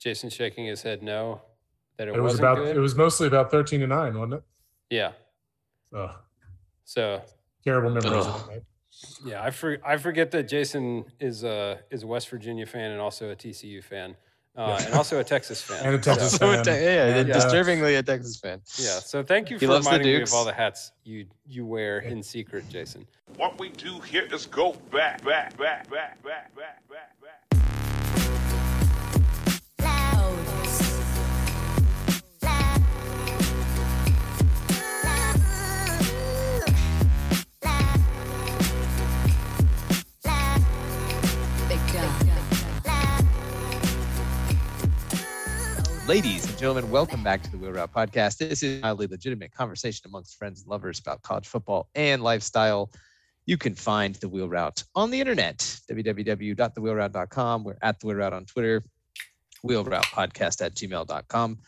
Jason shaking his head no. That it, It was wasn't about. good. It was mostly about thirteen to nine, wasn't it? yeah. Ugh, So terrible memories. Ugh. of that yeah, I for, I forget that Jason is a is a West Virginia fan and also a TCU fan, uh, Yeah. and also a Texas fan. And a Texas So, fan. a te- yeah, And, uh, disturbingly a Texas fan. Yeah. So thank you He for the reminding me of all the hats you you wear in secret, Jason. What we do here is go back, back, back, back, back, back, back, back. Ladies and gentlemen, welcome back to the Wheel Route Podcast. This is a mildly legitimate conversation amongst friends and lovers about college football and lifestyle. You can find the Wheel Route on the internet, www.thewheelroute.com. We're at the Wheel Route on Twitter, Wheel Route Podcast at gmail.com.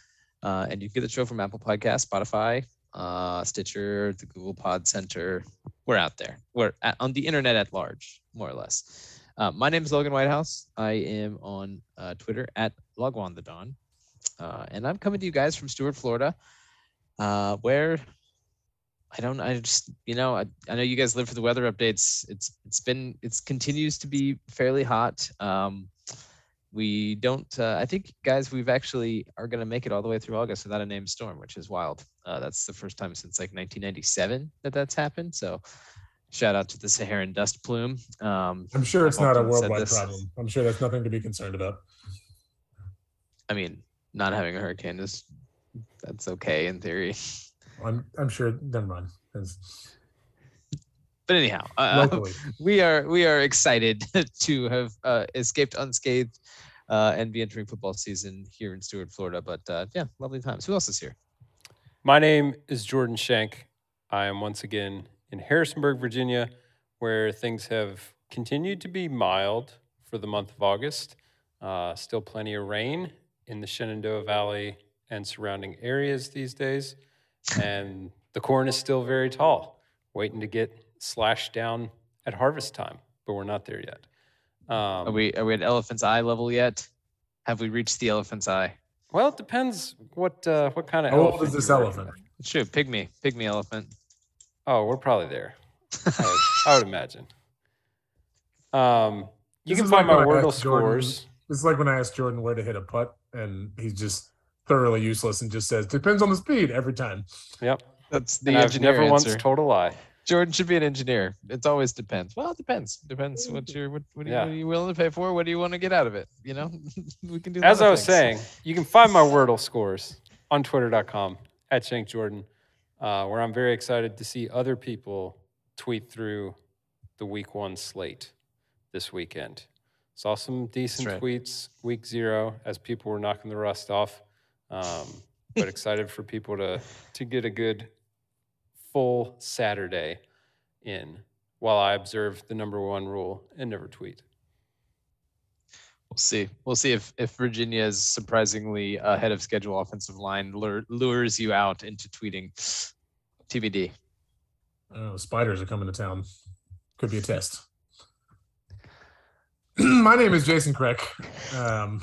Uh, and you can get the show from Apple Podcast, Spotify, uh, Stitcher, the Google Pod Center. We're out there. We're at, on the internet at large, more or less. Uh, my name is Logan Whitehouse. I am on uh, Twitter at Logwan the Dawn. Uh, and I'm coming to you guys from Stuart, Florida, uh, where I don't, I just, you know, I, I know you guys live for the weather updates. It's, it's been, it's continues to be fairly hot. Um, we don't, uh, I think, guys, we've actually are going to make it all the way through August without a named storm, which is wild. Uh, that's the first time since like 1997 that that's happened. So, shout out to the Saharan dust plume. Um, I'm sure it's not a worldwide problem. I'm sure that's nothing to be concerned about. I mean, not having a hurricane is that's okay in theory. I'm. I'm sure. Never mind. It's But anyhow, uh, we are we are excited to have uh, escaped unscathed uh, and be entering football season here in Stuart, Florida. But uh, yeah, lovely times. Who else is here? My name is Jordan Shank. I am once again in Harrisonburg, Virginia, where things have continued to be mild for the month of August. Uh, still plenty of rain in the Shenandoah Valley and surrounding areas these days. And the corn is still very tall, waiting to get slashed down at harvest time, but we're not there yet. Um, Are we are we at Elephant's Eye level yet? Have we reached the Elephant's Eye? well, it depends what uh, what kind of How old is this elephant? with. It's true. Pygmy, pygmy elephant. Oh, we're probably there. I would, I would imagine. Um, you This can find like my when Wordle asked Jordan- scores. It's like when I asked Jordan where to hit a putt, and he's just thoroughly useless and just says depends on the speed every time. Yep. That's the And I've engineer never once told a lie. Jordan should be an engineer. It always depends. Well, it depends. Depends what you're what, what, are you, what are you willing to pay for? What do you want to get out of it? You know, we can do. a As I was things. saying, you can find my Wordle scores on twitter.com at Shank Jordan, uh, where I'm very excited to see other people tweet through the week one slate this weekend. Saw some decent right. tweets week zero as people were knocking the rust off. Um, but excited for people to to get a good full Saturday in while I observe the number one rule and never tweet. We'll see. We'll see if if Virginia's surprisingly ahead of schedule offensive line lure, lures you out into tweeting. TBD. Oh, spiders are coming to town. Could be a test. My name is Jason Kreck. Um,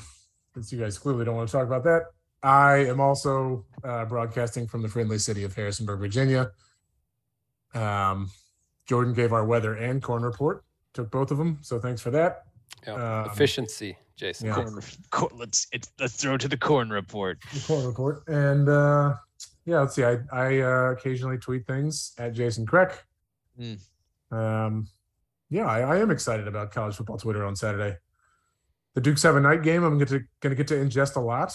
since you guys clearly don't want to talk about that, I am also uh, broadcasting from the friendly city of Harrisonburg, Virginia. Um, Jordan gave our weather and corn report. Took both of them, so thanks for that. Yeah. Um, Efficiency, Jason. yeah. Corn, corn, let's it's, let's throw to the corn report. the corn report. And uh, yeah, let's see. I, I uh, occasionally tweet things at Jason Kreck. Mm. Um, yeah, I, I am excited about college football Twitter on Saturday. The Dukes have a night game. I'm going to going to get to ingest a lot,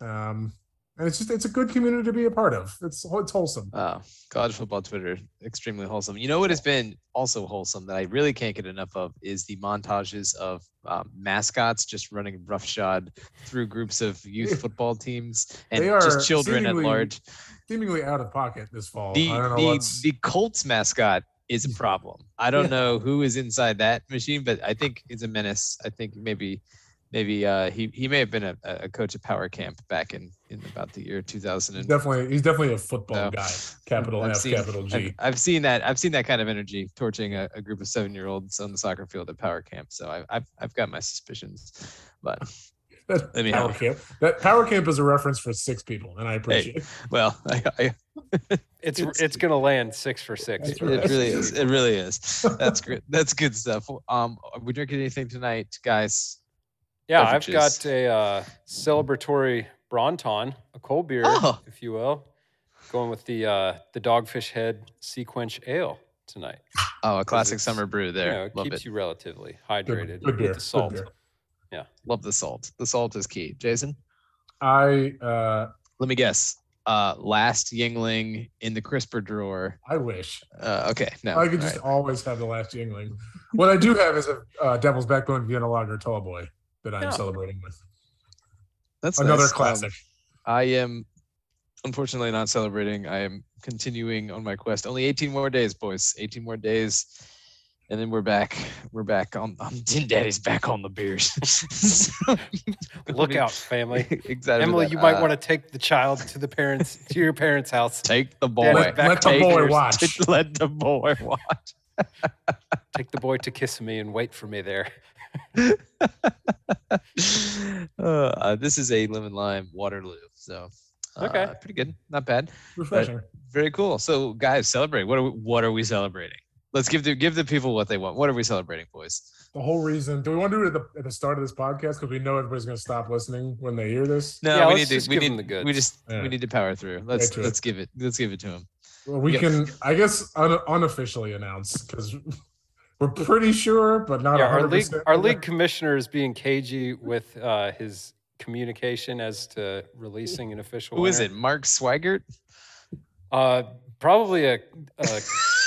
um, and it's just it's a good community to be a part of. It's it's wholesome. Oh, college football Twitter, extremely wholesome. You know what has been also wholesome that I really can't get enough of is the montages of um, mascots just running roughshod through groups of youth football teams and just children at large. Seemingly out of pocket this fall. The I don't know the, the Colts mascot is a problem. I don't know who is inside that machine, but I think it's a menace. I think maybe maybe uh, he he may have been a, a coach at Power Camp back in in about the year 2000 and definitely he's definitely a football No. guy. Capital I've F, seen- capital G. I've, I've seen that. I've seen that kind of energy torching a, a group of seven-year-olds on the soccer field at Power Camp. So I, I've I've got my suspicions, but That Let power camp. That power camp is a reference for six people, and I appreciate it. Well, I, I, It's It's- it's, gonna land six for six. That's for right. it really is. It really is. That's great. That's good stuff. Um, are we drinking anything tonight, guys? Yeah, I've got a uh, celebratory Bronton, a cold beer, Oh. if you will, going with the uh, the Dogfish Head SeaQuench Ale tonight. Oh, a classic summer brew You there. know, it Love keeps it. you relatively hydrated good beer. with the salt. Good beer. Love the salt. The salt is key. Jason, I uh, let me guess. Uh, last Yuengling in the crisper drawer. I wish Uh, okay, no. I could just right. always have the last Yuengling. What I do have is a uh, Devil's Backbone Vienna Lager Tall Boy that I'm Yeah. celebrating with. That's Another nice. Um, classic. I am unfortunately not celebrating. I am continuing on my quest. Only 18 more days, boys. 18 more days. And then we're back. We're back on, on Daddy's back on the beers. So, Look out, family. exactly. Emily, about you that. might Uh, want to take the child to the parents to your parents' house. take the boy. let, back let the on boy beers. watch. Let the boy watch. Take the boy to kiss me and wait for me there. Uh, uh, this is a lemon lime Waterloo. So uh, Okay. pretty good. Not bad. Refreshing. Very cool. So guys, celebrate. What are we, what are we celebrating? Let's give the give the people what they want. What are we celebrating, boys? The whole reason. Do we want to do it at the, at the start of this podcast because we know everybody's going to stop listening when they hear this? No, Yeah, we need just to. We give 'em need. the We just. Yeah. We need to power through. Let's let's give it. Let's give it to them. Well, we Yeah. can, I guess, un- unofficially announce because we're pretty sure, but not Yeah, our 100%. league our league commissioner is being cagey with uh, his communication as to releasing an official. Who is winner. it? Mark Swigert. Uh, probably a, a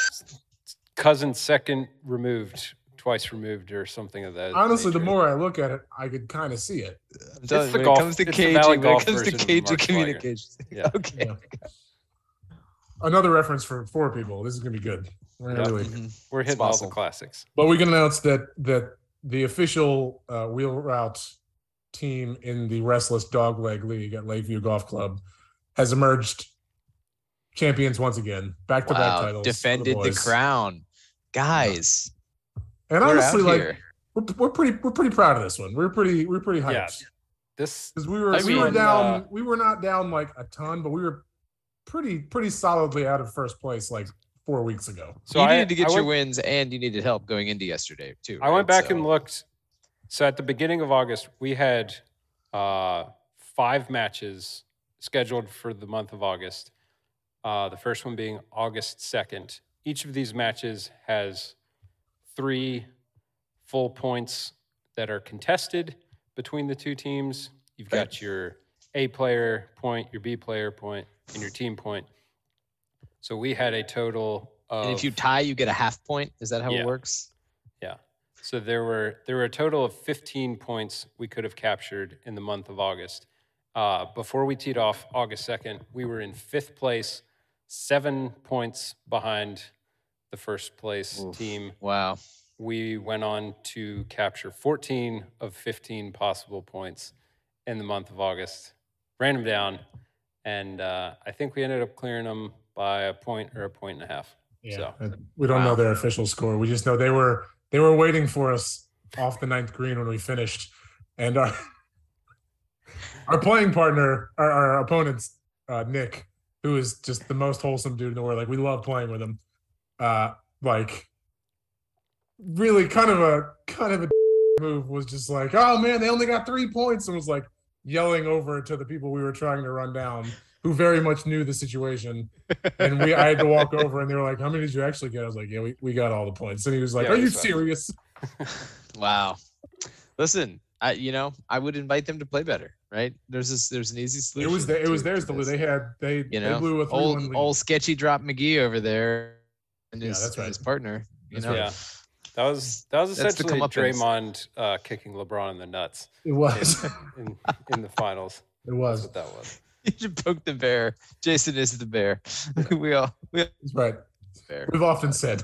cousin second removed, twice removed, or something of that. Honestly, the more I look at it, I could kind of see it. I'm telling you, the when golf- it comes to it's the cagey, Valley when it comes to cagey Mark Swigert. Yeah. Okay. Yeah. Another reference for four people. This is going to be good. We're gonna Yeah. really, Mhm. we're hitting all the classics. but we can announce that that the official uh, wheel route team in the Restless Dogleg League at Lakeview Golf Club has emerged champions once again, back to back Wow, titles. defended the, boys. crown, guys. And we're honestly, out like here. we're, we're pretty we're pretty proud of this one. We're pretty we're pretty hyped. Yeah. This Because we were I we were down uh, we were not down like a ton, but we were pretty pretty solidly out of first place like four weeks ago. so you I needed to get I your went, wins, and you needed help going into yesterday too. I went right? back and looked. So at the beginning of August, we had uh, five matches scheduled for the month of August. Uh, the first one being August 2nd. Each of these matches has three full points that are contested between the two teams. You've got your A player point, your B player point, and your team point. So we had a total of. And if you tie, you get a half point. Is that how Yeah. it works? Yeah. So there were there were a total of 15 points we could have captured in the month of August. Uh, before we teed off August 2nd, we were in fifth place, seven points behind the first place Oof. team. Wow. We went on to capture 14 of 15 possible points in the month of August, ran them down, and uh, I think we ended up clearing them by a point or a point and a half. Yeah. So- we don't know their official score. We just know they were they were waiting for us off the ninth green when we finished. And our our playing partner, our, our opponent's uh, Nick, who is just the most wholesome dude in the world. Like we love playing with him. Uh like really kind of a kind of a move was just like, oh man, they only got three points, and was like yelling over to the people we were trying to run down, who very much knew the situation. And we I had to walk over and they were like, How many did you actually get? I was like, Yeah, we, we got all the points. And he was like, Yeah, Are you that's fine. serious? Wow. Listen, I you know I would invite them to play better. Right? There's this. There's an easy solution. It was the, it was theirs to to lose. this. They had they you they know blew a three old old sketchy drop McGee over there and Yeah, his, that's right. his partner. You That's know. right. Yeah. That was that was essentially. Draymond uh, kicking LeBron in the nuts It was. in in the finals. it That's what that was. You should poke the bear. Jason is the bear. we all we all That's right. bear. We've often said.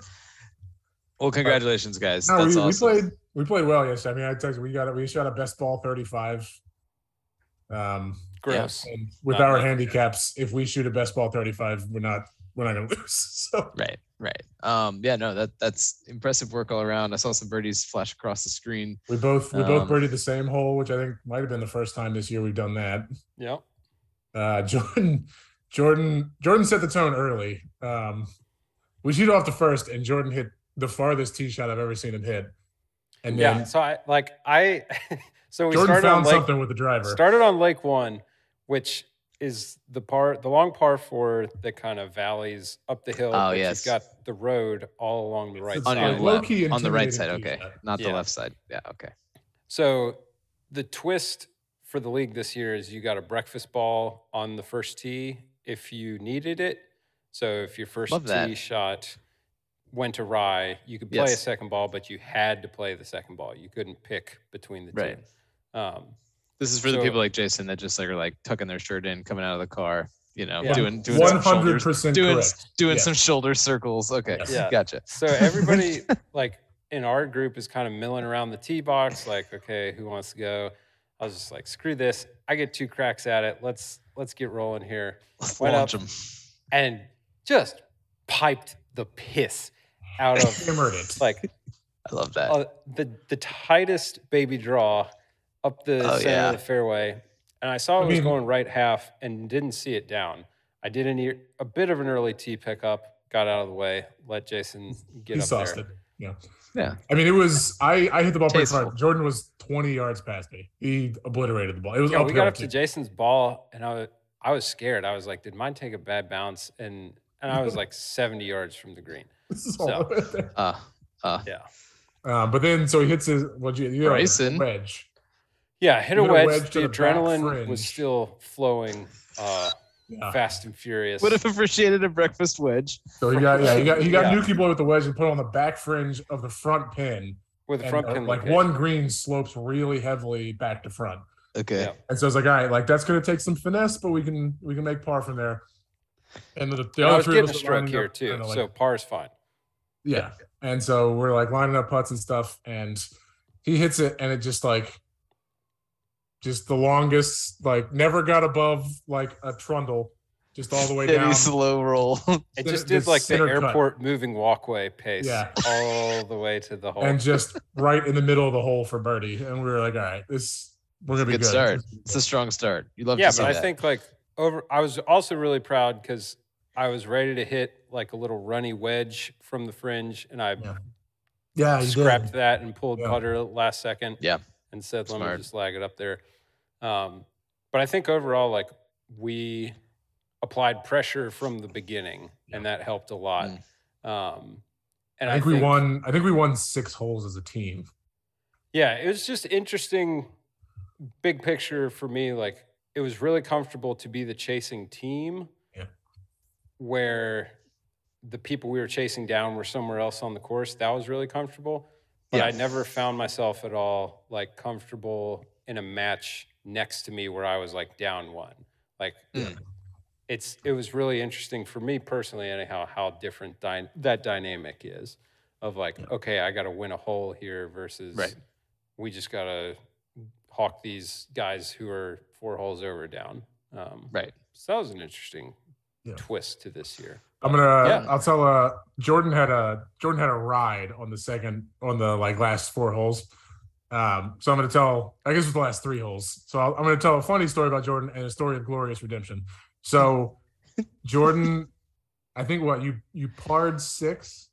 Well, congratulations, guys. No, That's we, awesome. we played we played well yesterday. I mean, I texted we got it. We shot a best ball 35. Um Gross. and with Not our much. handicaps, if we shoot a best ball 35, we're not we're not gonna lose. So Right, right. Um, yeah, no, that that's impressive work all around. I saw some birdies flash across the screen. we both we both Um, birdied the same hole, which I think might have been the first time this year we've done that. Yeah. Uh, Jordan, Jordan, Jordan set the tone early. Um, we shoot off the first, and Jordan hit the farthest tee shot I've ever seen him hit. And then Yeah. So I like I so we Jordan started on found Lake something with the driver. started on Lake One, which is the par the long par four that kind of valleys up the hill. Oh, but yes. You've got the road all along the right It's on side. your left, on the right side. Okay, tee shot. not the left side. Yeah, okay. So the twist for the league this year is you got a breakfast ball on the first tee if you needed it. So if your first Love that. tee shot went awry, you could play a second ball, but you had to play the second ball. You couldn't pick between the Right. two. Um, This is for the people like Jason that just like are like tucking their shirt in, coming out of the car, you know, Yeah. doing doing One some shoulders, doing correct. doing Yeah. some shoulder circles. Okay, Yes. Yeah. gotcha. So everybody like in our group is kind of milling around the tee box, like, okay, who wants to go? I was just like, screw this. I get two cracks at it. Let's let's get rolling here. Let's Went launch up. them. And just piped the piss out of Hammered it. like I love that. uh, the the tightest baby draw up the Oh, center yeah. of the fairway. And I saw I it was mean- going right half and didn't see it down. I did an, ear- a bit of an early tee pickup, got out of the way, let Jason get he up sauced there. it. Yeah. Yeah. I mean, it was I. I hit the ball pretty Tasteful. far. Jordan was twenty yards past me. He obliterated the ball. It was Yeah, we got up to. Jason's ball, and I was I was scared. I was like, "Did mine take a bad bounce?" And and I was like seventy yards from the green. This is So- all there. Uh, uh, Yeah, Uh, but then, so he hits his what you, you know, wedge. yeah. I hit You a hit a wedge. wedge the the adrenaline was still flowing, uh, Yeah. fast and furious. would have appreciated a breakfast wedge. So he got yeah he got he got Yeah. Nuki boy with the wedge and put it on the back fringe of the front pin. with the And, front uh, like one green slopes really heavily back to front. Okay. Yeah. And so it's like, all right, like that's gonna take some finesse, but we can we can make par from there. And the, the other was three of getting a us are stroke lining here up, too, kinda like- so par's fine. Yeah. And so we're like lining up putts and stuff, and he hits it, and it just like just the longest, like never got above like a trundle, just all the way Steady down. slow roll. It just the did like the center cut. airport moving walkway pace, Yeah. all the way to the hole. and just right in the middle of the hole for birdie. And we were like, all right, this we're gonna be Good good. start. It's a strong start. You love yeah, to see but I that. think like over. I was also really proud because I was ready to hit like a little runny wedge from the fringe, and I Yeah. Yeah, you scrapped did. that and pulled Yeah. putter last second. Yeah. And said, "Let me just lag it up there." Um, but I think overall, like we applied pressure from the beginning, and that helped a lot. Um, and I think we won. I think we won six holes as a team. Yeah, it was just interesting, big picture for me. Like it was really comfortable to be the chasing team. Yeah. Where the people we were chasing down were somewhere else on the course. That was really comfortable. But Yeah. I never found myself at all like comfortable in a match next to me where I was like down one. Like Mm. it's it was really interesting for me personally anyhow how different dy- that dynamic is of like okay I got to win a hole here versus Right. we just got to hawk these guys who are four holes over down. Um, Right. So that was an interesting Yeah. twist to this year. I'm gonna. Yeah. I'll tell. Uh, Jordan had a Jordan had a ride on the second on the like last four holes. Um, so I'm gonna tell. I guess it was the last three holes. So I'll, I'm gonna tell a funny story about Jordan and a story of glorious redemption. So Jordan, I think what you you parred six.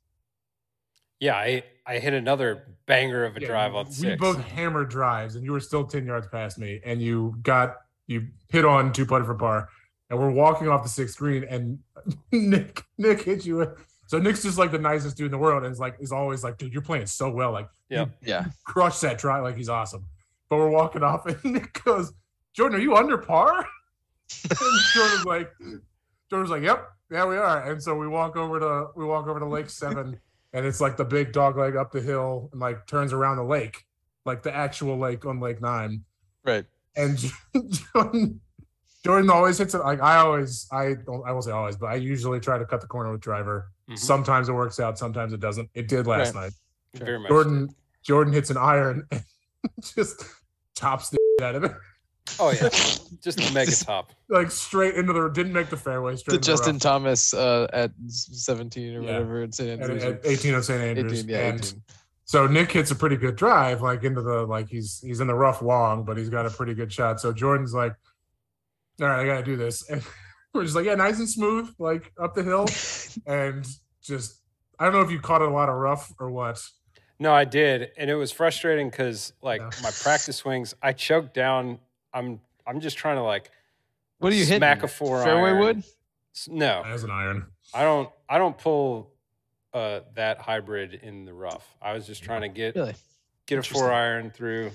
Yeah, I I hit another banger of a Yeah, drive on we six. both hammered drives, and you were still ten yards past me, and you got you hit on two putter for par, and we're walking off the sixth green, and Nick Nick hit you. with- So Nick's just like the nicest dude in the world, and is like is always like, dude, you're playing so well, like Yep. Yeah. crush that try, like he's awesome. But we're walking off, and Nick goes, Jordan, are you under par? and Jordan's like, Jordan's like, yep, yeah, we are. And so we walk over to we walk over to Lake Seven, and it's like the big dog leg up the hill, and like turns around the lake, like the actual lake on Lake Nine. Right. And Jordan, Jordan always hits it. Like I always, I don't, I won't say always, but I usually try to cut the corner with driver. Mhm. Sometimes it works out, sometimes it doesn't. It did last Right. night. Very much. Jordan Jordan hits an iron and just chops the out of it. Oh yeah, just the mega top. like straight into the didn't make the fairway. Straight the Justin rough. Thomas uh, at 17 or Yeah. whatever in St. at, Andrews. at 18 of St. Andrews. 18, yeah, and 18. so Nick hits a pretty good drive, like into the like he's he's in the rough long, but he's got a pretty good shot. So Jordan's like, all right, I gotta do this. And we're just like, yeah, nice and smooth, like up the hill, and just I don't know if you caught a lot of rough or what. No, I did, and it was frustrating because like Yeah. my practice swings, I choked down. I'm I'm just trying to like What are you hitting? smack a four Fairway iron. wood? No, As an iron. I don't. I don't pull uh, that hybrid in the rough. I was just trying to get Really? get a four iron through,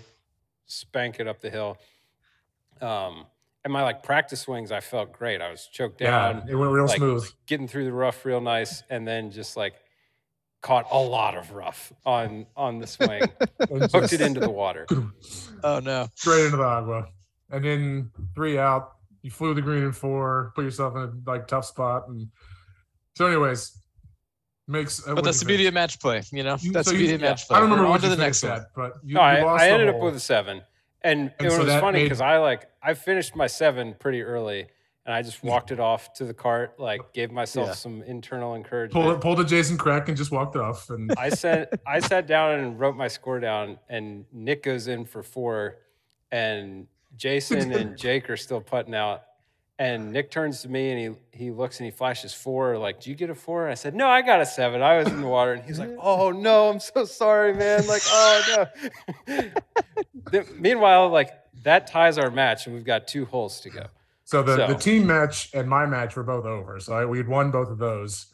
spank it up the hill. Um, and my like practice swings, I felt great. I was choked down, Yeah, it went real like, smooth. getting through the rough real nice, and then just like caught a lot of rough on on the swing, And hooked it into the water. Oh no. straight into the agua. And then three out, you flew the green in four, put yourself in a like tough spot. And so, anyways, makes. uh, But that's you the beauty of match play. You know, You- that's so the you- beauty of yeah, match play. I don't remember We're what on to the next one. at, but you, No, you I, lost I the ended up with a seven, and, And it so was that funny made- because I like I finished my seven pretty early, and I just walked it off to the cart, like gave myself Yeah. some internal pulled encouragement. it, pulled a Jason Crack and just walked off. And I sat I sat down and wrote my score down, and Nick goes in for four, and Jason and Jake are still putting out. And Nick turns to me and he he looks and he flashes four. Like, do you get a four? And I said, no, I got a seven. I was in the water. And he's like, oh no, I'm so sorry, man. Like, oh no. Then- Meanwhile, like that ties our match, and we've got two holes to go. so the, the team match and my match were both over. So I, we had won both of those.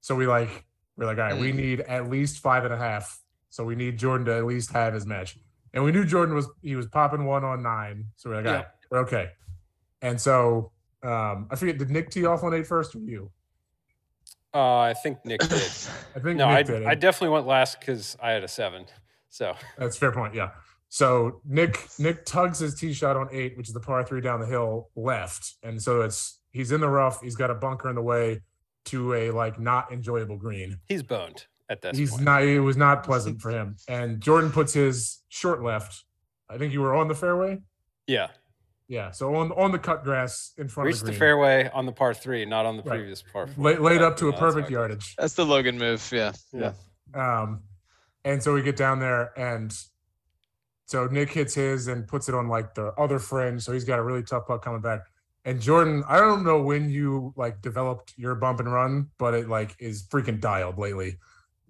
So we like we're like, all right, we mm. need at least five and a half. So we need Jordan to at least have his match. And we knew Jordan was he was popping one on nine. So we're like, all Yeah. right, we're okay. And so um I forget, did Nick tee off on eight first or you? Uh, I think Nick did. I think No, I, did. I definitely went last because I had a seven. So That's a fair point. Yeah. So Nick Nick tugs his tee shot on eight, which is the par three down the hill left, and so it's he's in the rough. He's got a bunker in the way to a like not enjoyable green. he's boned at that. he's point. not. It was not pleasant for him. And Jordan puts his short left. I think you were on the fairway. yeah. Yeah. So on on the cut grass in front Reached of the, the fairway on the par three, not on the Right. previous par four. La- laid up to you a know, that's perfect how it goes. yardage. That's the Logan move. Yeah. Yeah. Um, and so we get down there, and so Nick hits his and puts it on like the other fringe. So he's got a really tough putt coming back. And Jordan, I don't know when you like developed your bump and run, but it like is freaking dialed lately.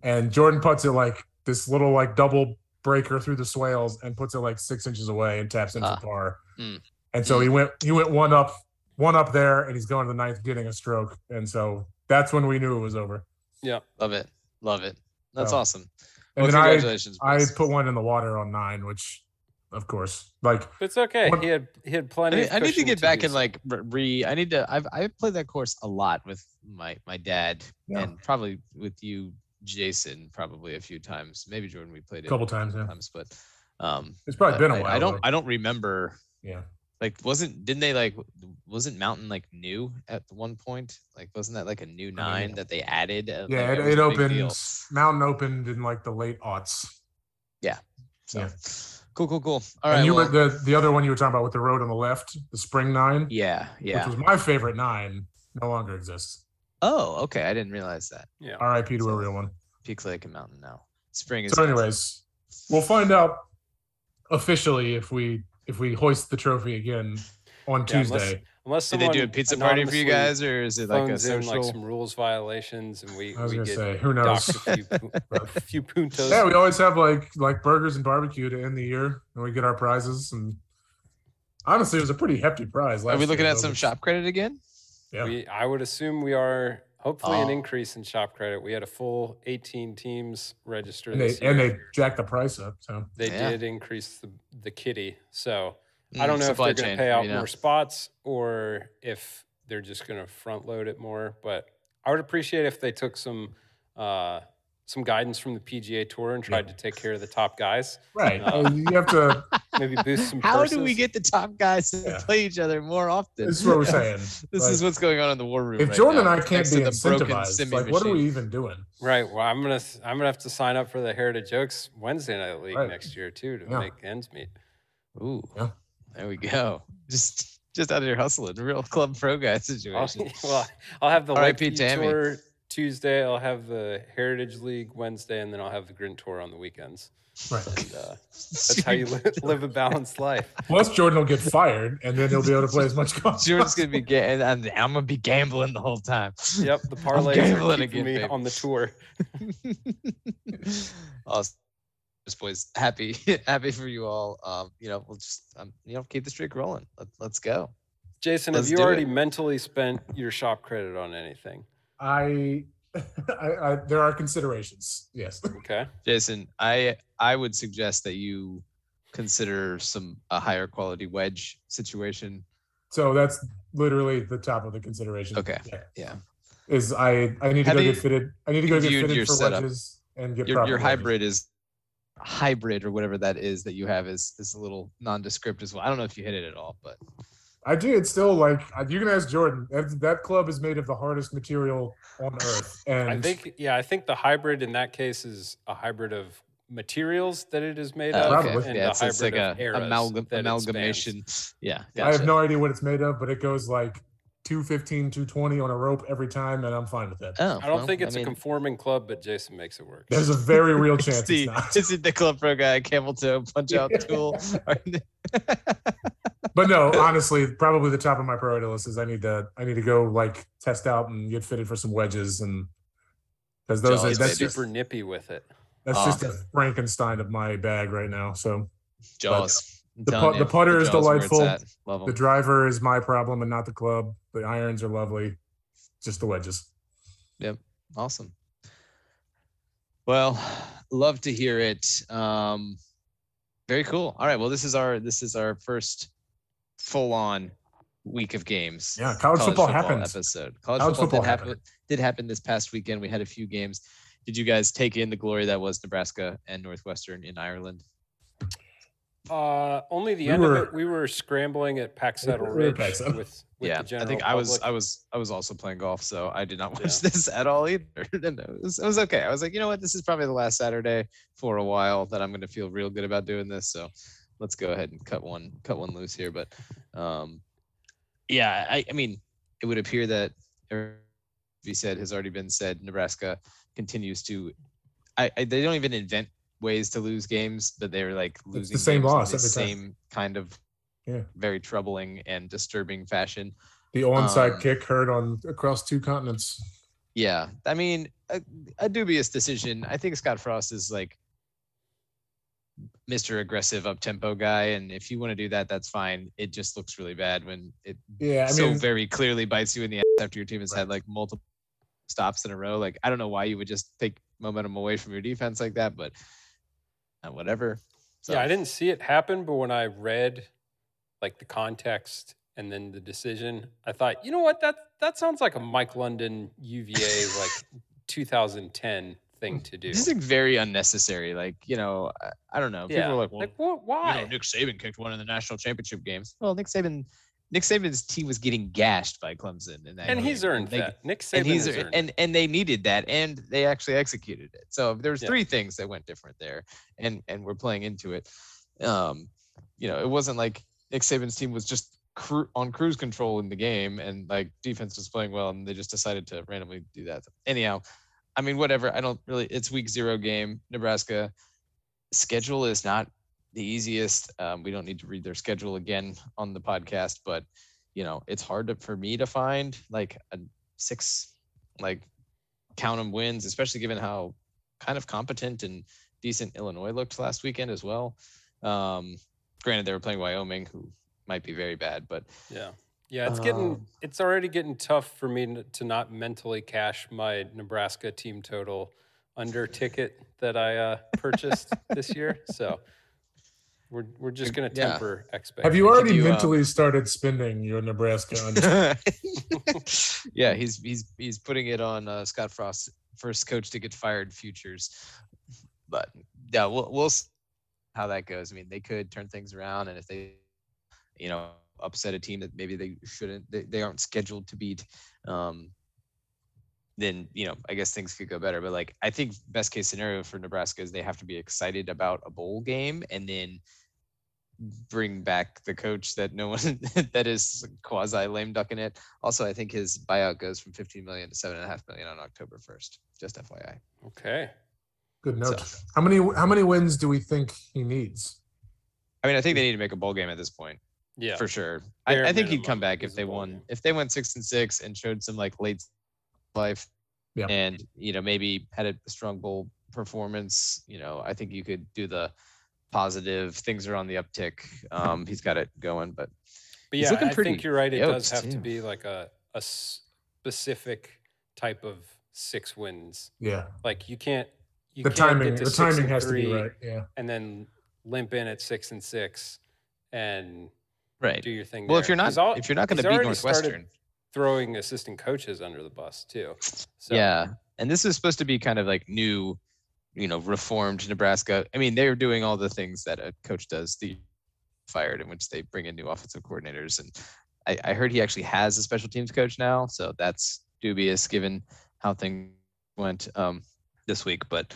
And Jordan puts it like this little like double breaker through the swales and puts it like six inches away and taps into Ah. par. Mm. And so he went he went one up, one up there, and he's going to the ninth getting a stroke. And so that's when we knew it was over. Yeah. Love it. Love it. That's So, awesome. And Well, then I congratulations. I boys. put one in the water on nine, which, of course, like it's okay. What- He had he had I plenty. need, of I need to cushion get back do and like re- re. I need to. I've I've played that course a lot with my my dad Yeah. and probably with you, Jason, probably a few times. Maybe Jordan, we played it a couple times. Yeah, times, but um, it's probably been a I- while. I don't. though. I don't remember. yeah, Like, wasn't didn't they like? Wasn't Mountain like new at one point? Like, wasn't that like a new nine that they added? Uh, yeah. like, It, that it a big deal. opened. Mountain opened in like the late aughts. Yeah. So, yeah. cool, cool, cool. All and right. you well, were the the other one you were talking about with the road on the left, the spring nine, yeah, yeah. which was my favorite nine, no longer exists. oh, okay. I didn't realize that. yeah. R.I.P. to So- a real one. peak Lake and Mountain now. Spring is. So, nice. anyways, we'll find out officially if we if we hoist the trophy again on Yeah, unless- Tuesday. Unless Did they do a pizza party for you guys, or is it like a phones in social? like some rules violations, and we I was we gonna get say, who knows? a few, a few puntos. Yeah, we always have like like burgers and barbecue to end the year, and we get our prizes. And honestly, it was a pretty hefty prize. Are we looking year, at though, some but- shop credit again? Yeah. We, I would assume we are hopefully an Oh. increase in shop credit. We had a full 18 teams registered And they this year. and they jacked the price up. So They Yeah. did increase the, the kitty. So I Mm, don't know if they're going to pay out you know. more spots or if they're just going to front load it more. But I would appreciate if they took some uh, some guidance from the PGA Tour and tried to take care of the top guys. right, Uh, you have to. Maybe boost some. How do we get the top guys to Yeah. play each other more often? This is what we're saying. This Like, is what's going on in the war room. if right Jordan now, and I can't next be the broken incentivized, semi like what are we even doing? Right. Well, I'm gonna I'm gonna have to sign up for the Heritage Oaks Wednesday Night League Right. next year too to Yeah. make ends meet. Ooh. Yeah. There we go. Just just out of here hustling, real club pro guy I'll, situation. well, I'll have the R.I.P. Lakeview Tammy. tour Tuesday. I'll have the Heritage League Wednesday, and then I'll have the Grint Tour on the weekends. Right. And, uh, that's how you li- live a balanced life. Plus, Jordan will get fired, and then he'll be able to play as much golf. Jordan's gonna be ga- and I'm, I'm gonna be gambling the whole time. Yep, the parlay gambling are keeping again, me baby. on the tour. awesome. Just boys, happy, happy for you all. Um, you know, we'll just, um, you know, keep the streak rolling. Let, let's go. Jason, Let's have you already it. mentally spent your shop credit on anything? I, I, I, there are considerations. Yes. Okay. Jason, I, I would suggest that you consider some a higher quality wedge situation. So that's literally the top of the consideration. Okay. Yeah. Yeah, Is I I need to Have go you get fitted. I need to go get fitted your for setup? wedges and get your proper your wedges. hybrid is hybrid or whatever that is that you have is is a little nondescript as well. I don't know if you hit it at all, but I do. It's still like uh, you can ask Jordan. That, that club is made of the hardest material on earth, and I think, yeah, I think the hybrid in that case is a hybrid of materials that it is made Uh, of, Probably. and yeah, a it's, it's like hybrid a of eras amalgam, amalgamation. Yeah, I have no idea what it's made of, but it goes like 215, 220 on a rope every time, and I'm fine with that. Oh, I don't well, think it's I a mean, conforming club, but Jason makes it work. There's a very real it's chance the, it's not. is it the club pro guy camel toe punch out tool? But no, honestly, probably the top of my priority list is I need to I need to go like test out and get fitted for some wedges and because those are, that's It's baby. just super nippy with it. that's Ah. just a Frankenstein of my bag right now. So Jaws. I'm the telling put- you, the putter is where it's delightful. at. Love 'em. the driver is my problem and not the club. The irons are lovely, just the wedges. Yep. Awesome. Well, love to hear it. Um, very cool. All right. Well, this is our this is our first full on week of games. Yeah, college, football, happens. episode. College, College football, football did happen. Did happen this past weekend. We had a few games. Did you guys take in the glory that was Nebraska and Northwestern in Ireland? Uh, only the We end were- of it. We were scrambling at Pack Saddle we Ridge Pack Saddle. with, with yeah, the general I think I was public. I was I was also playing golf, so I did not watch Yeah. this at all either. And it, was, it was okay. I was like, you know what, this is probably the last Saturday for a while that I'm going to feel real good about doing this. So let's go ahead and cut one cut one loose here. But um, yeah, I, I mean, it would appear that he said has already been said. Nebraska continues to. I, I they don't even invent ways to lose games, but they're like losing the same loss the every time. same kind of Yeah. very troubling and disturbing fashion. The onside Um, kick heard on across two continents. Yeah, I mean, a, a dubious decision. I think Scott Frost is like Mr. Aggressive up tempo guy, and if you want to do that, that's fine. It just looks really bad when it Yeah, I so mean, very clearly bites you in the ass after your team has had like multiple stops in a row. Like I don't know why you would just take momentum away from your defense like that, but uh, whatever. So, Yeah, I didn't see it happen, but when I read like the context and then the decision, I thought, you know what, that that sounds like a Mike London UVA like 2010 thing to do. This is like very unnecessary. Like you know, I, I don't know. People yeah, are like, well, like what? you Why? know, Nick Saban kicked one in the national championship games. Well, Nick Saban, Nick Saban's team was getting gashed by Clemson and game. he's earned They- that. Nick Saban And he's earned and and they needed that, and they actually executed it. So there was Yeah. three things that went different there, and and we're playing into it. Um, you know, it wasn't like Nick Saban's team was just cru- on cruise control in the game, and like defense was playing well, and they just decided to randomly do that. Anyhow, I mean, whatever. I don't really. It's week zero game. Nebraska schedule is not the easiest. Um, we don't need to read their schedule again on the podcast, but you know, it's hard to, for me to find like a six, like count 'em wins, especially given how kind of competent and decent Illinois looked last weekend as well. Um, granted, they were playing Wyoming, who might be very bad, but Yeah. Yeah, it's getting Um, it's already getting tough for me to not mentally cash my Nebraska team total under ticket that I uh, purchased this year. So we're we're just going to Yeah. temper expectations. have you already you, mentally started spending your Nebraska? under- yeah, he's he's he's putting it on uh, Scott Frost, first coach to get fired futures. But yeah, we'll we'll see how that goes. I mean, they could turn things around, and if they, you know, upset a team that maybe they shouldn't, they, they aren't scheduled to beat, um, then you know, I guess things could go better. But like, I think best case scenario for Nebraska is they have to be excited about a bowl game, and then bring back the coach that no one that is quasi lame ducking it. Also, I think his buyout goes from 15 million to seven and a half million on October 1st. Just FYI. Okay. Good note. So- How many how many wins do we think he needs? I mean, I think they need to make a bowl game at this point Yeah. for sure. I, I think he'd come back if they won. game. If they went six and six and showed some like late life, Yeah. and you know maybe had a strong bowl performance. You know, I think you could do the positive. Things are on the uptick. Um, he's got it going, but But yeah, looking I pretty think you're right. It does yoked, have to be like a, a specific type of six wins. Yeah, Like you can't you the can't timing the timing and has to be right. Yeah, and then limp in at six and six and right. do your thing. Well, if you're not He's al- if you're not going to beat already started Northwestern, throwing assistant coaches under the bus too. So, yeah, and this is supposed to be kind of like new, you know, reformed Nebraska. I mean, they're doing all the things that a coach does. The fired in which they bring in new offensive coordinators, and I, I heard he actually has a special teams coach now, so that's dubious given how things went um, this week. But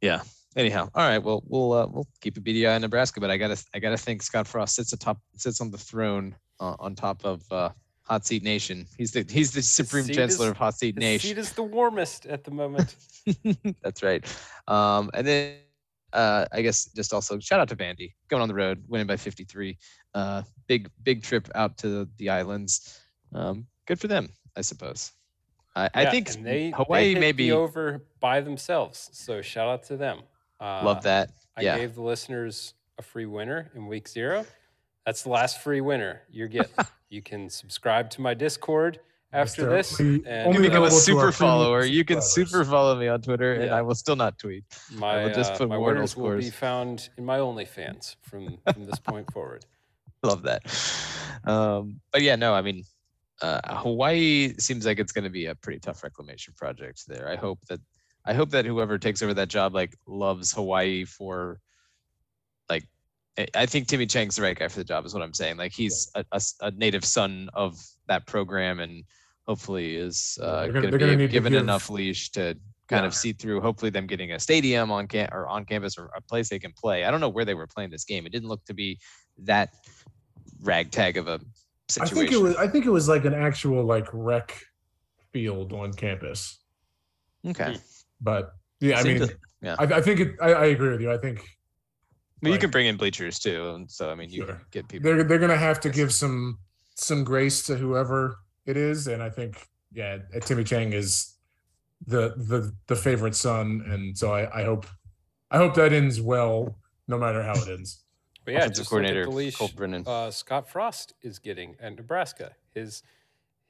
yeah. Anyhow, all right. Well, we'll uh, we'll keep a eye on Nebraska, but I gotta I gotta think Scott Frost sits atop sits on the throne uh, on top of uh, Hot Seat Nation. He's the he's the supreme chancellor is- of Hot Seat Nation. seat is the warmest at the moment. That's right. Um, and then uh, I guess just also shout out to Vandy going on the road, winning by 53. Uh, big big trip out to the islands. Um, good for them, I suppose. I, I think they, Hawaii they may be over by themselves. So shout out to them. Uh, love that. I gave the listeners a free winner in week zero. That's the last free winner you're getting. you can subscribe to my Discord after Mr. this. and only become a available to our super follower. You can super follow me on Twitter, and I will still not tweet. my, will just uh, my Wordle winners will be found in my OnlyFans from, from this point forward. Love that. Um, but yeah, no, I mean, uh, Hawaii seems like it's going to be a pretty tough reclamation project there. I hope that I hope that whoever takes over that job like loves Hawaii for I- I think Timmy Chang's the right guy for the job is what I'm saying. Like he's a native son of that program and hopefully is uh, gonna- going to they're gonna be given give- enough leash to kind Yeah. of see through. Hopefully, them getting a stadium on cam or on campus or a place they can play. I don't know where they were playing this game. It didn't look to be that ragtag of a I situation. I think it was I think it was like an actual like rec field on campus. okay. But yeah, I mean, to- yeah. I, I think it. I, I agree with you. I think I mean, you can bring in bleachers too, and so I mean, you Sure. get people. they're they're gonna have to give some some grace to whoever it is, and I think yeah, uh, Timmy Chang is the the the favorite son, and so I I hope I hope that ends well, no matter how it ends. But yeah, Offensive just look at coordinator the leash Colt Brennan. uh, Scott Frost is getting at Nebraska. His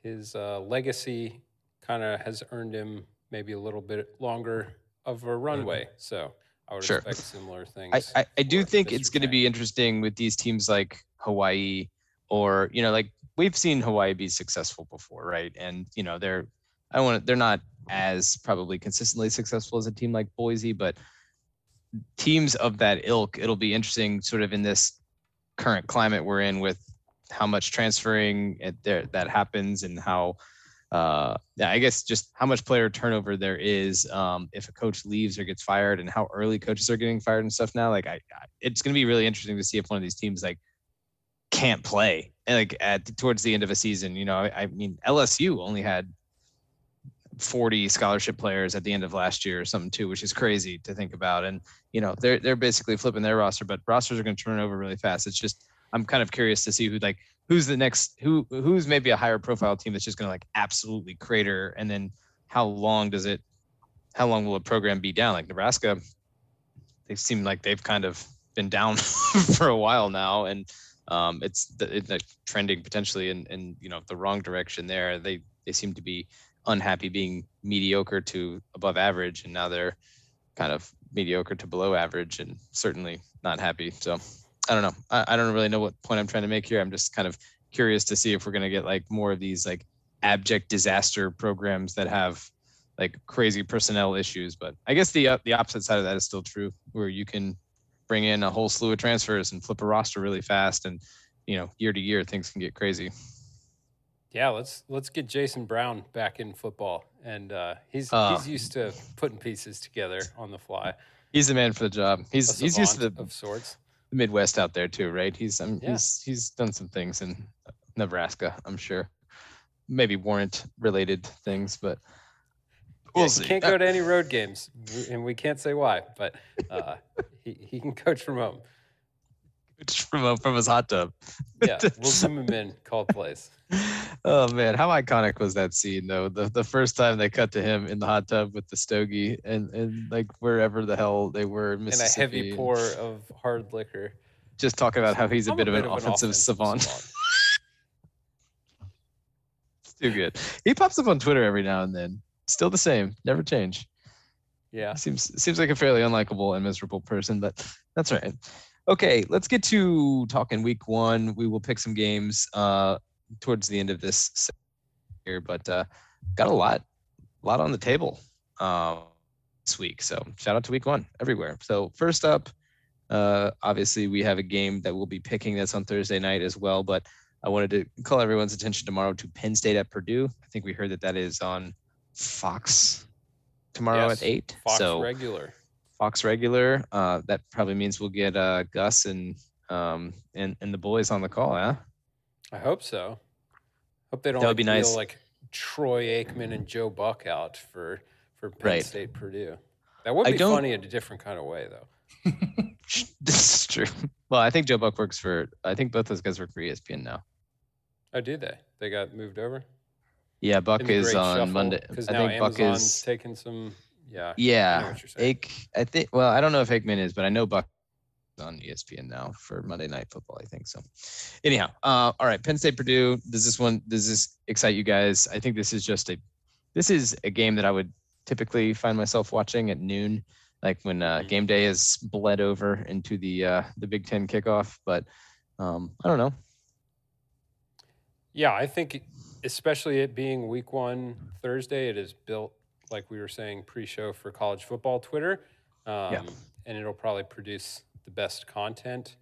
his uh, legacy kind of has earned him maybe a little bit longer of a runway. So I would Sure. expect similar I, things. I, I do think it's going to be interesting with these teams like Hawaii or you know like we've seen Hawaii be successful before, right? And you know they're I want they're not as probably consistently successful as a team like Boise, but teams of that ilk, it'll be interesting sort of in this current climate we're in with how much transferring it there that happens and how uh yeah i guess just how much player turnover there is um if a coach leaves or gets fired and how early coaches are getting fired and stuff now like i, I it's going to be really interesting to see if one of these teams like can't play and like at towards the end of a season you know? I, I mean lsu only had 40 scholarship players at the end of last year or something too which is crazy to think about. And you know they're they're basically flipping their roster but rosters are going to turn over really fast. It's just i'm kind of curious to see who like who's the next who who's maybe a higher profile team that's just going to like absolutely crater? And then how long does it how long will a program be down? Like nebraska they seem like they've kind of been down for a while now. And um, it's, the, it's trending potentially in, in you know the wrong direction there. They they seem to be unhappy being mediocre to above average. And now they're kind of mediocre to below average and certainly not happy. So I don't know. I, I don't really know what point I'm trying to make here. I'm just kind of curious to see if we're gonna get like more of these like abject disaster programs that have like crazy personnel issues. But I guess the uh, the opposite side of that is still true, where you can bring in a whole slew of transfers and flip a roster really fast, and you know year to year things can get crazy. yeah, let's let's get Jason Brown back in football, and uh, he's Oh. he's used to putting pieces together on the fly. He's the man for the job. He's he's used to the of sorts. The Midwest out there too, right? He's um, Yeah. he's he's done some things in Nebraska, I'm sure. Maybe warrant related things, but Yeah, we'll he see. can't go to any road games, and we can't say why, but uh, he, he can coach from home. from from his hot tub. Yeah, we'll zoom him in, call plays. oh man, how iconic was that scene though? The the first time they cut to him in the hot tub with the stogie and and like wherever the hell they were in And a heavy pour of hard liquor. just talking about how he's a I'm bit of an offensive offensive savant. It's too good. He pops up on Twitter every now and then. Still the same, never change. Yeah. Seems seems like a fairly unlikable and miserable person, but that's right. Okay, let's get to talking week one. We will pick some games uh towards the end of this here, but uh got a lot, a lot on the table um this week. So shout out to week one everywhere. So first up, uh obviously we have a game that we'll be picking that's on Thursday night as well, but I wanted to call everyone's attention tomorrow to Penn State at Purdue. I think we heard that that is on Fox tomorrow Yes, at eight. Fox so regular. Fox regular. Uh, that probably means we'll get uh, Gus and um and and the boys on the call. Yeah. I hope so. Hope they don't That would like, be nice. like Troy Aikman and Joe Buck out for for Penn Right. State Purdue. That would I be don't- funny in a different kind of way, though. this is true. Well, I think Joe Buck works for. I think both those guys work for ESPN now. Oh, did they? They got moved over. Yeah, Buck is on shuffle? Monday. 'Cause I now think Buck Amazon's is. taking some. Yeah. Yeah. Ake. I think. Well, I don't know if Aikman is, but I know Buck is on ESPN now for Monday Night Football. I think so. Anyhow, uh, all right. Penn State Purdue. Does this one? Does this excite you guys? I think this is just a. This is a game that I would typically find myself watching at noon, like when uh, Mhm. game day is bled over into the uh, the Big Ten kickoff. But um, I don't know. Yeah, I think, especially it being week one Thursday, it is built, like we were saying pre show for college football Twitter. Um, And it'll probably produce the best content.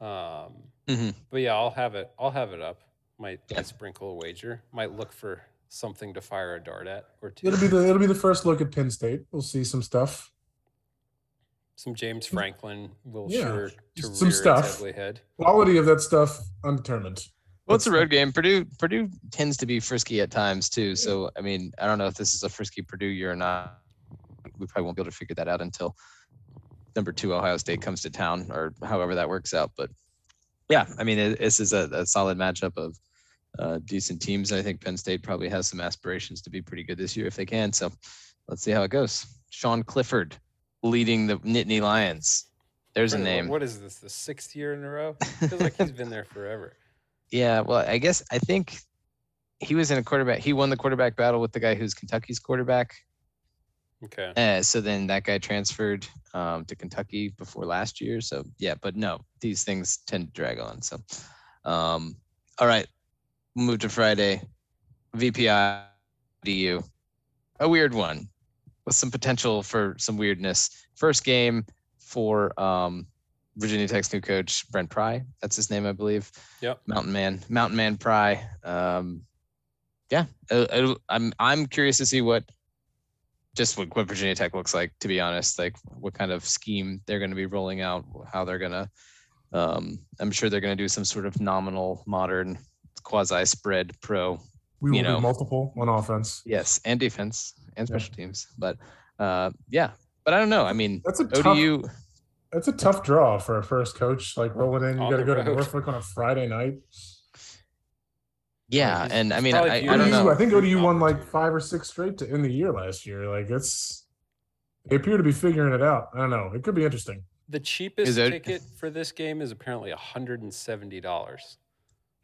Um, Mhm. But yeah, I'll have it. I'll have it up. Might, Yeah. might sprinkle a wager. Might look for something to fire a dart at or two. It'll be the it'll be the first look at Penn State. We'll see some stuff. Some James Franklin will Yeah, sure to some rear stuff. its head. Quality of that stuff undetermined. Well, it's a road game. Purdue Purdue tends to be frisky at times too. So I mean, I don't know if this is a frisky Purdue year or not. We probably won't be able to figure that out until number two Ohio State comes to town, or however that works out. But yeah, I mean, it, this is a, a solid matchup of uh, decent teams. I think Penn State probably has some aspirations to be pretty good this year if they can. So let's see how it goes. Sean Clifford leading the Nittany Lions. There's a name. What is this? The sixth year in a row? Feels like he's been there forever. Yeah, well, I guess I think he was in a quarterback. He won the quarterback battle with the guy who's Kentucky's quarterback. Okay. Uh, so then that guy transferred um, to Kentucky before last year. So yeah, but no, these things tend to drag on. So, um, all right, we'll move to Friday. VPI DU, a weird one with some potential for some weirdness. First game for um, Virginia Tech's new coach Brent Pry. That's his name, I believe. Yep. Mountain Man, Mountain Man Pry. Um, yeah, uh, I'm I'm curious to see what just what, what Virginia Tech looks like, to be honest, like what kind of scheme they're going to be rolling out, how they're going to, um, I'm sure they're going to do some sort of nominal, modern, quasi spread pro. We will You know. do multiple on offense. Yes. And defense and Yeah. special teams. But uh, yeah, but I don't know. I mean, That's a tough. ODU, That's a tough draw for a first coach. Like rolling in, you got to the go to road. Norfolk on a Friday night. yeah. he's- And I mean, probably I, I don't know. I think Good ODU won like five or six straight to end the year last year. Like it's, they appear to be figuring it out. I don't know. It could be interesting. The cheapest it- ticket for this game is apparently $170.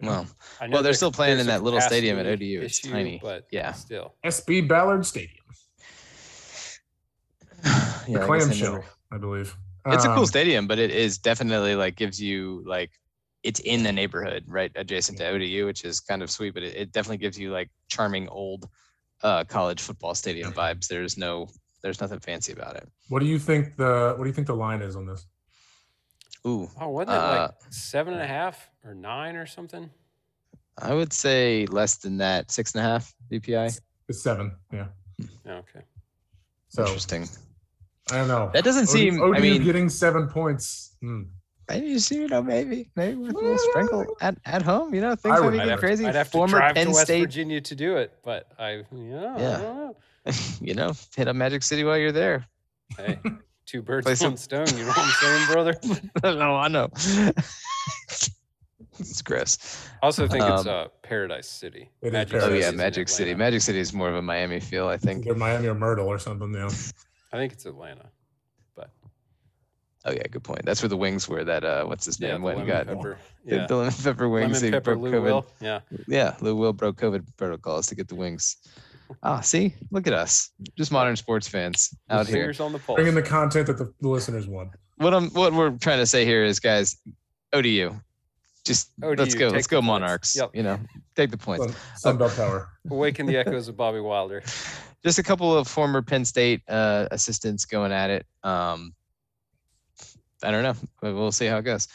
Well, I know Well, they're still playing in that little stadium at capacity ODU. It's issue, tiny. but Yeah. still. SB Ballard Stadium, yeah, the I clam guess I shell, never- I believe. It's a cool Um, stadium, but it is definitely like gives you like it's in the neighborhood, right, adjacent to ODU, which is kind of sweet. But it, it definitely gives you like charming old uh, college football stadium vibes. There's no, there's nothing fancy about it. What do you think the What do you think the line is on this? Ooh, Oh, wasn't it Uh, like seven and a half or nine or something? I would say less than that, six and a half VPI. It's seven. Yeah. Yeah, okay. So Interesting. I don't know. That doesn't ODU seem. ODU I mean, getting seven points. Hmm. Maybe you see, you know, maybe, maybe with a little sprinkle at, at home, you know, things I would- be I'd getting crazy. to, I'd have to Former drive Penn to West State, Virginia to do it, but I, yeah, Yeah. you know, hit up Magic City while you're there. Hey, two birds, Play one some- stone. You know what I'm saying, brother? no, I know. it's gross. I also think it's Um, uh, Paradise City. It is Magic Oh Paradise yeah, Magic City. Magic City is more of a Miami feel, I think. Either Miami or Myrtle or something. Yeah. I think it's Atlanta. But Oh yeah, good point. That's where the wings were. That uh, what's his yeah, name the went and got pepper. the- Yeah, the lemon pepper wings. lemon pepper. Lou COVID. Will. Yeah, Yeah, Lou Will broke COVID protocols to get the wings. Ah, see, look at us, just modern sports fans out here. on the pulse. Bringing the content that the, the listeners want. What I'm, what we're trying to say here is, guys, ODU, just let's go, let's the go points. Monarchs. Yep. You know, take the points. Sun, Sunbelt Power. Awaken the echoes of Bobby Wilder. just a couple of former Penn State uh, assistants going at it. Um, I don't know. but We'll see how it goes.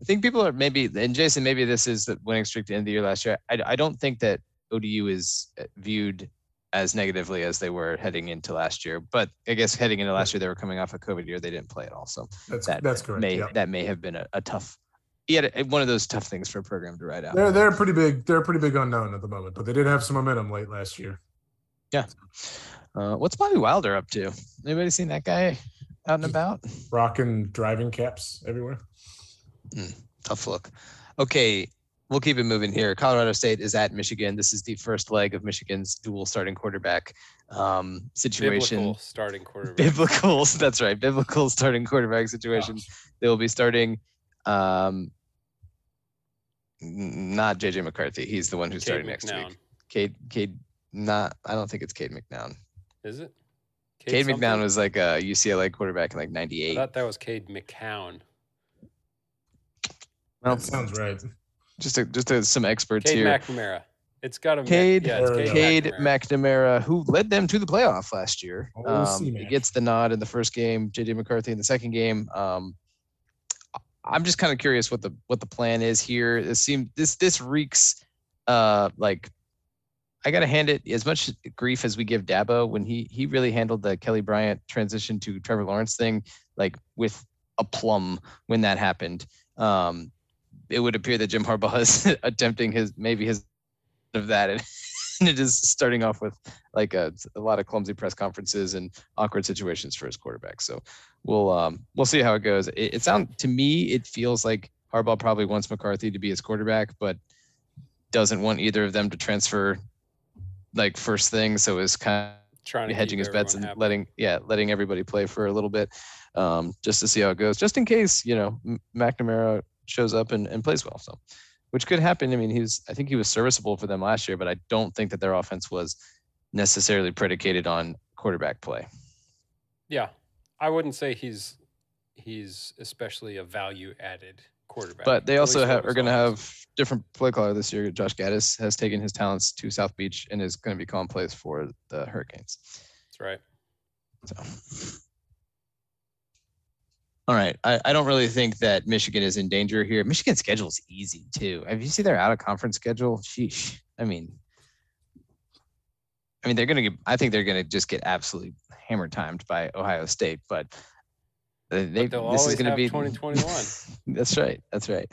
I think people are maybe, and Jason, maybe this is the winning streak to end the year last year. I, I don't think that ODU is uh, viewed as negatively as they were heading into last year. But I guess heading into last year, they were coming off a COVID year. They didn't play at all. So That's that that's correct. may yeah. that may have been a, a tough, yeah, one of those tough things for a program to write out. They're they're pretty big. They're a pretty big unknown at the moment, but they did have some momentum late last year. Yeah. Uh, what's Bobby Wilder up to? Anybody seen that guy out and about? Rocking driving caps everywhere. tough look. Okay, we'll keep it moving here. Colorado State is at Michigan. This is the first leg of Michigan's dual starting quarterback um, situation. Biblical starting quarterback. Biblical, that's right. Biblical starting quarterback situation. They will be starting um, n- not JJ McCarthy. He's the one who's Cade starting next McNown. week. Cade, Cade, not. I don't think it's Cade McNown. Is it? Cade something? McNown was like a UCLA quarterback in like I '98. thought that was Cade McCown. Well, That sounds right. just a, just a, some experts Cade here. McNamara. It's got a Cade- yeah, it's There we Cade, go. Cade McNamara. McNamara, who led them to the playoff last year. Oh, Um, he C-Mac. gets the nod in the first game. JJ McCarthy in the second game. Um, I'm just kind of curious what the what the plan is here. It seems this this reeks uh, like I gotta hand it as much grief as we give Dabo when he he really handled the Kelly Bryant transition to Trevor Lawrence thing like with a plum when that happened. Um, it would appear that Jim Harbaugh is attempting his maybe his of that and, it is starting off with like a, a lot of clumsy press conferences and awkward situations for his quarterback. So we'll um, we'll see how it goes. It, it sounds to me it feels like Harbaugh probably wants McCarthy to be his quarterback, but doesn't want either of them to transfer like first thing. So is kind Trying of to hedging his bets and happy. letting yeah letting everybody play for a little bit um, just to see how it goes, just in case you know McNamara shows up and, and plays well. So which could happen. I mean, he's I think he was serviceable for them last year, but I don't think that their offense was necessarily predicated on quarterback play. Yeah, I wouldn't say he's he's especially a value added quarterback. But they also have, are going to have different play caller this year. Josh Gattis has taken his talents to South Beach and is going to be calling plays for the Hurricanes. That's right. So, all right. I, I don't really think that Michigan is in danger here. Michigan's schedule is easy too. Have you seen their out of conference schedule? Sheesh. I mean, I mean they're gonna get. I think they're gonna just get absolutely hammer timed by Ohio State, but uh, they But they'll this is gonna have be 2021. that's right. That's right.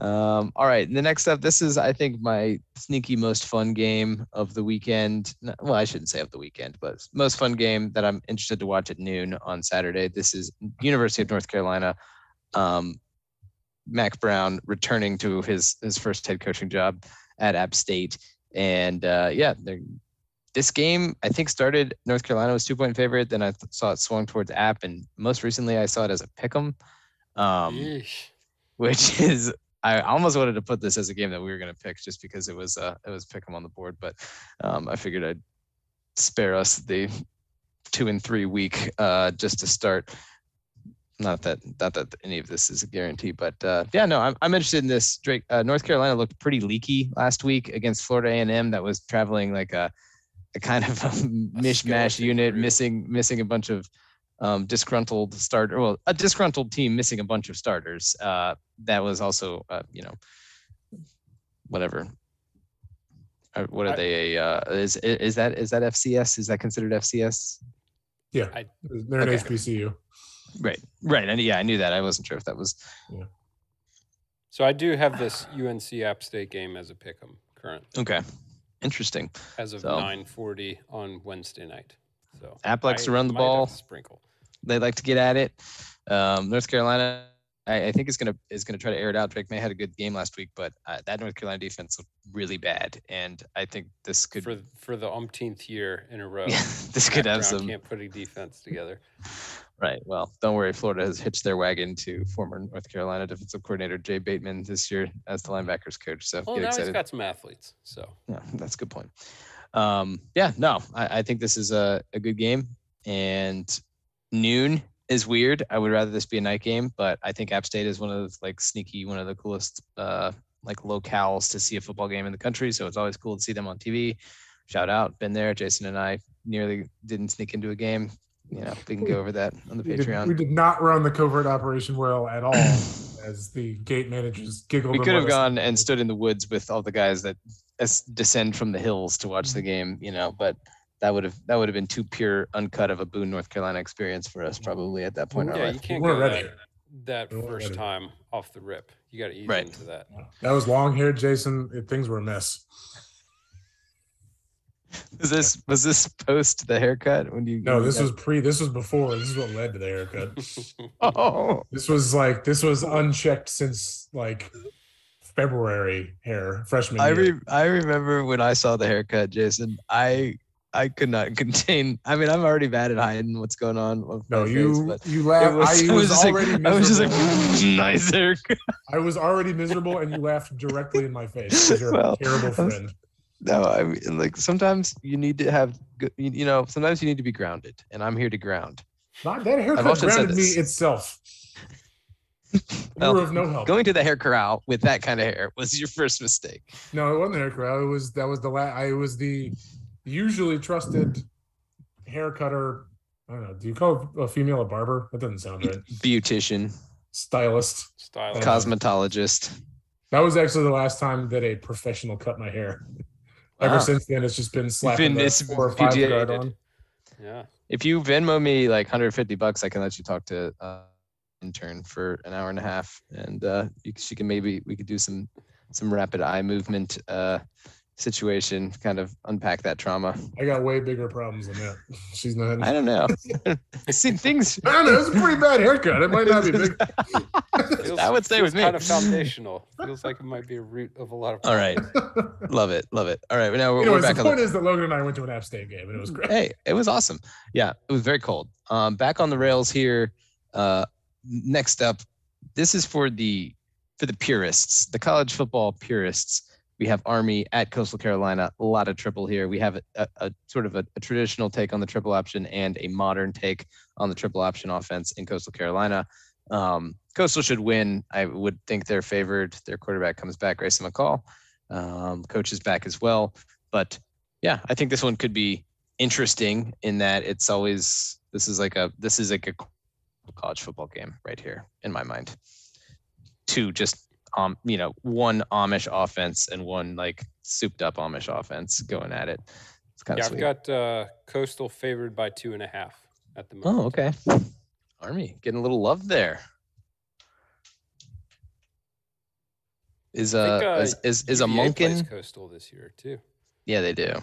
Um, all right. The next up, this is, I think, my sneaky most fun game of the weekend. Well, I shouldn't say of the weekend, but most fun game that I'm interested to watch at noon on Saturday. This is University of North Carolina. Um, Mack Brown returning to his his first head coaching job at App State, and uh, yeah, they're this game I think started North Carolina was two point favorite. Then I th- saw it swung towards App, and most recently I saw it as a pick'em. Um, which is I almost wanted to put this as a game that we were going to pick just because it was uh it was pick 'em on the board, but um, I figured I'd spare us the two and three week uh, just to start. Not that not that any of this is a guarantee, but uh, yeah, no, I'm I'm interested in this. Drake, uh, North Carolina looked pretty leaky last week against Florida A&M. That was traveling like a a kind of a mishmash unit, missing missing a bunch of um, disgruntled starter, well, a disgruntled team missing a bunch of starters. Uh, that was also, uh, you know, whatever. Uh, What are I- they? Uh, is is is that is that FCS? Is that considered FCS? Yeah, I- they're an HBCU. Right. Right. And yeah, I knew that. I wasn't sure if that was Yeah. So I do have this UNC App State game as a pick 'em current okay. Interesting. as of So- 9:40 on Wednesday night. So App likes to run the ball. Sprinkle. They like to get at it. Um, North Carolina, I, I think is gonna is gonna try to air it out. Drake Maye had a good game last week, but uh, that North Carolina defense looked really bad, and I think this could for for the umpteenth year in a row. yeah, this could have some Can't put a defense together. right. Well, don't worry, Florida has hitched their wagon to former North Carolina defensive coordinator Jay Bateman this year as the linebackers coach. So Well, get now excited. he's got some athletes. So Yeah, that's a good point. Um, yeah, no, I, I think this is a, a good game. And noon is weird. I would rather this be a night game, but I think App State is one of the like sneaky, one of the coolest uh like locales to see a football game in the country. So it's always cool to see them on TV. Shout out, been there. Jason and I nearly didn't sneak into a game. You know, we can go over that on the We did, we did not run the covert operation well at all, as the gate managers giggled. We could have gone and stood in the woods with all the guys that descend from the hills to watch the game, you know, but that would have that would have been too pure uncut of a Boone, North Carolina experience for us probably at that point in our yeah, life. you can't weren't go ready. that, that We weren't first ready. time off the rip. You got to ease Right. into that. That was long hair, Jason. It, things were a mess. Was this was this post the haircut when you? No, this got- was pre. This was before. This is what led to the haircut. Oh, This was like this was unchecked since like February hair freshman I year. re- I remember when I saw the haircut, Jason. I I could not contain. I mean, I'm already bad at hiding what's going on. with no, my face, you you laughed. was, I was was, just like, already I was just like, miserable. nice haircut. I was already miserable, and you laughed directly in my face. You're Well, a terrible friend. No, I mean, like sometimes you need to have, good- you you know, sometimes you need to be grounded, and I'm here to ground. Not that haircut grounded me itself. Well, were of no help. Going to the hair corral with that kind of hair was your first mistake. No, it wasn't the hair corral. It was that was the last. I was the usually trusted hair cutter. I don't know. Do you call a female a barber? That doesn't sound right. Beautician, Stylist. Style. Uh, cosmetologist. That was actually the last time that a professional cut my hair. Ever Wow. since then, it's just been slapping been- the it's four or five PGA guard on. yeah. If you Venmo me like 150 bucks, I can let you talk to uh, intern for an hour and a half, and uh, she can maybe we could do some some rapid eye movement uh, situation, kind of unpack that trauma. I got way bigger problems than that. She's not. I don't know. I see things. I don't know. It's a pretty bad haircut. It might not be big. Feels, That would say feels with me. Kind of foundational. Feels like it might be a root of a lot of. All right, love it, love it. All right, now we're, we're back the on the point is that Logan and I went to an App State game and it was great. hey, it was awesome. Yeah, it was very cold. Um, back on the rails here. Uh, next up, this is for the for the purists, the college football purists. We have Army at Coastal Carolina. A lot of triple here. We have a, a, sort of a, a traditional take on the triple option and a modern take on the triple option offense in Coastal Carolina. Um, Coastal should win. I would think they're favored. Their quarterback comes back, Grayson McCall. Um, coach is back as well. But yeah, I think this one could be interesting in that it's always this is like a this is like a college football game right here in my mind. Two just um you know one Amish offense and one like souped up Amish offense going at it. It's kind of Yeah, of I've got uh, Coastal favored by two and a half at the moment. oh okay. Army getting a little love there. Is I uh, think, uh, is is, is a UVA plays Coastal this year too. Yeah, they do.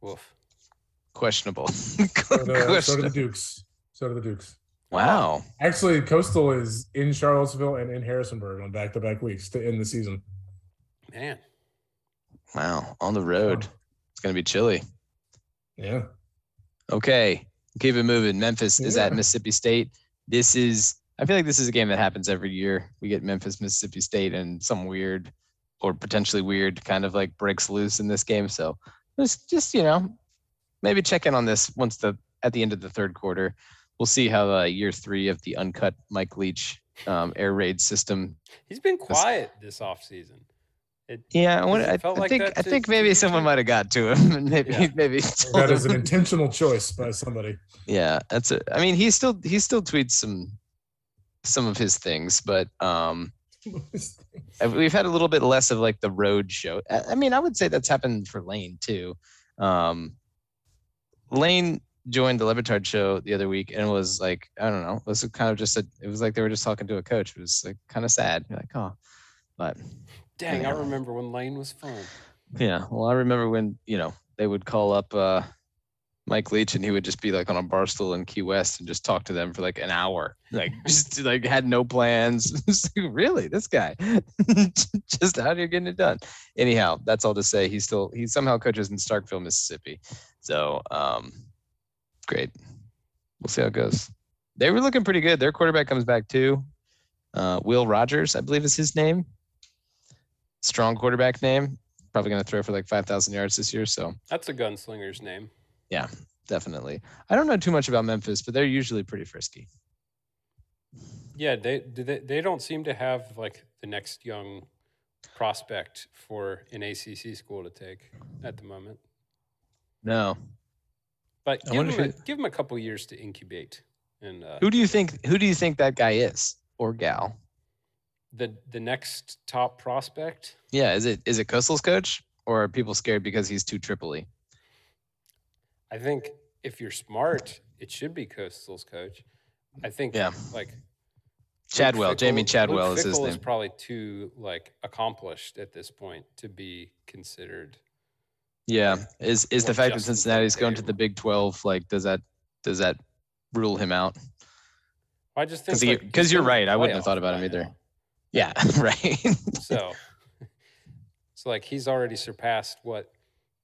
Woof. Questionable. So do, so do the Dukes. So do the Dukes. Wow. Actually, Coastal is in Charlottesville and in Harrisonburg on back to back weeks to end the season. Man, Wow. On the road. It's gonna be chilly. Yeah. Okay, keep it moving. Memphis is at Mississippi State. This is, I feel like this is a game that happens every year. We get Memphis, Mississippi State, and some weird or potentially weird kind of like breaks loose in this game. So just, just you know, maybe check in on this once the at the end of the third quarter. We'll see how uh, year three of the uncut Mike Leach um, air raid system. he's been quiet this offseason. It, Yeah, I, want, it I, felt I like think I think maybe you someone might have got to him, and maybe Yeah. maybe told That is him- an intentional choice by somebody. Yeah, that's it. I mean, he still he still tweets some some of his things, but um, we've had a little bit less of like the road show. I I mean, I would say that's happened for Lane too. Um, Lane joined the Le Batard show the other week and was like, I don't know, it was kind of just a, it was like they were just talking to a coach. It was like kind of sad. You're like, oh, but Dang, I remember when Lane was fun. yeah. Well, I remember when you know they would call up uh, Mike Leach and he would just be like on a bar stool in Key West and just talk to them for like an hour, like just like had no plans. Like, really, this guy, just how out here getting it done. Anyhow, that's all to say. He still he somehow coaches in Starkville, Mississippi. So um, great. We'll see how it goes. They were looking pretty good. Their quarterback comes back too. Uh, Will Rogers, I believe is his name. Strong quarterback name. Probably going to throw for like 5,000 yards this year. So That's a gunslinger's name. Yeah, definitely. I don't know too much about Memphis, but they're usually pretty frisky. Yeah, they do they, they don't seem to have like the next young prospect for an ACC school to take at the moment. No. But I give them, a, give them a couple years to incubate. And uh, Who do you think who do you think that guy is or gal? the the next top prospect, Yeah, is it is it Coastal's coach or are people scared because he's too Tripoli? I think if you're smart, it should be Coastal's coach. I think Yeah. like Chadwell, Jamie Chadwell is his name. is probably too like accomplished at this point to be considered. Yeah. Is is the fact that Cincinnati's going to the Big 12 like does that does that rule him out? I just think Because like, you're right. I wouldn't have thought about him either. now. Yeah, right. So, so like he's already surpassed what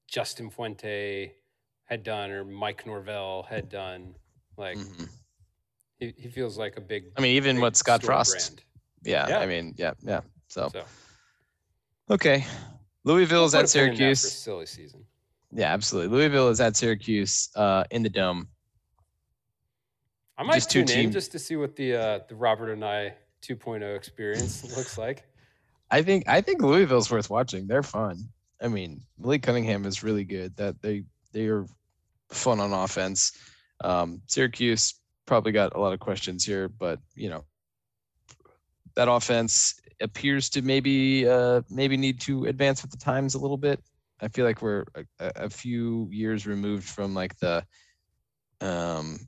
Justin Fuente had done or Mike Norvell had done. Like Mhm. he, he feels like a big. I mean, even what Scott Frost. Yeah, Yeah. I mean, yeah, yeah. So So okay, Louisville is at put a pin in that for Syracuse. silly season. Yeah, absolutely. Louisville is at Syracuse uh, in the dome. I might Just tune in just to see what the uh, the Robert Anae 2.0 experience looks like. I think I think Louisville's worth watching. They're fun. I mean, Malik Cunningham is really good. That they they are fun on offense. Um, Syracuse probably got a lot of questions here, but you know that offense appears to maybe uh, maybe need to advance with the times a little bit. I feel like we're a, a few years removed from like the um,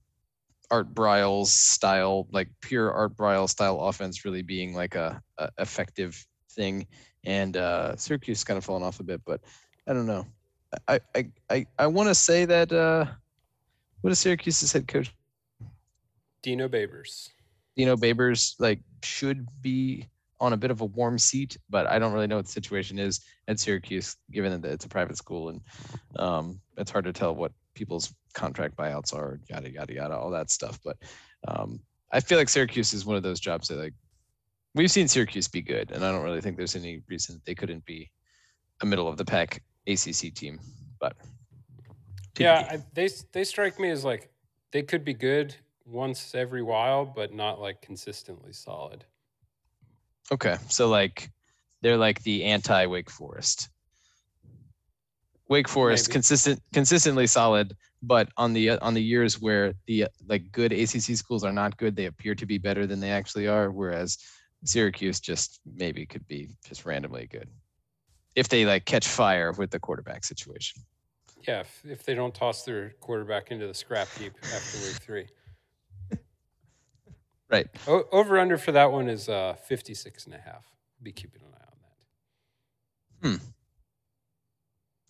Art Briles style, like pure Art Briles style offense, really being like a, a effective thing. And uh, Syracuse kind of fallen off a bit, but I don't know. I I I, I want to say that uh, what is Syracuse's head coach? Dino Babers. Dino Babers like should be on a bit of a warm seat, but I don't really know what the situation is at Syracuse, given that it's a private school and um, it's hard to tell what people's contract buyouts are, yada yada yada, all that stuff. But um, I feel like Syracuse is one of those jobs that like we've seen Syracuse be good, and I don't really think there's any reason they couldn't be a middle of the pack ACC team. But Yeah, I, they they strike me as like they could be good once every while, but not like consistently solid. Okay, so like they're like the anti Wake Forest. Wake Forest Maybe. consistent, consistently solid, but on the on the years where the uh, like good ACC schools are not good, they appear to be better than they actually are. Whereas Syracuse just maybe could be just randomly good if they like catch fire with the quarterback situation. Yeah, if, if they don't toss their quarterback into the scrap heap after week three. Right. O- over under for that one is uh 56 and a half. Be keeping an eye on that. Hmm.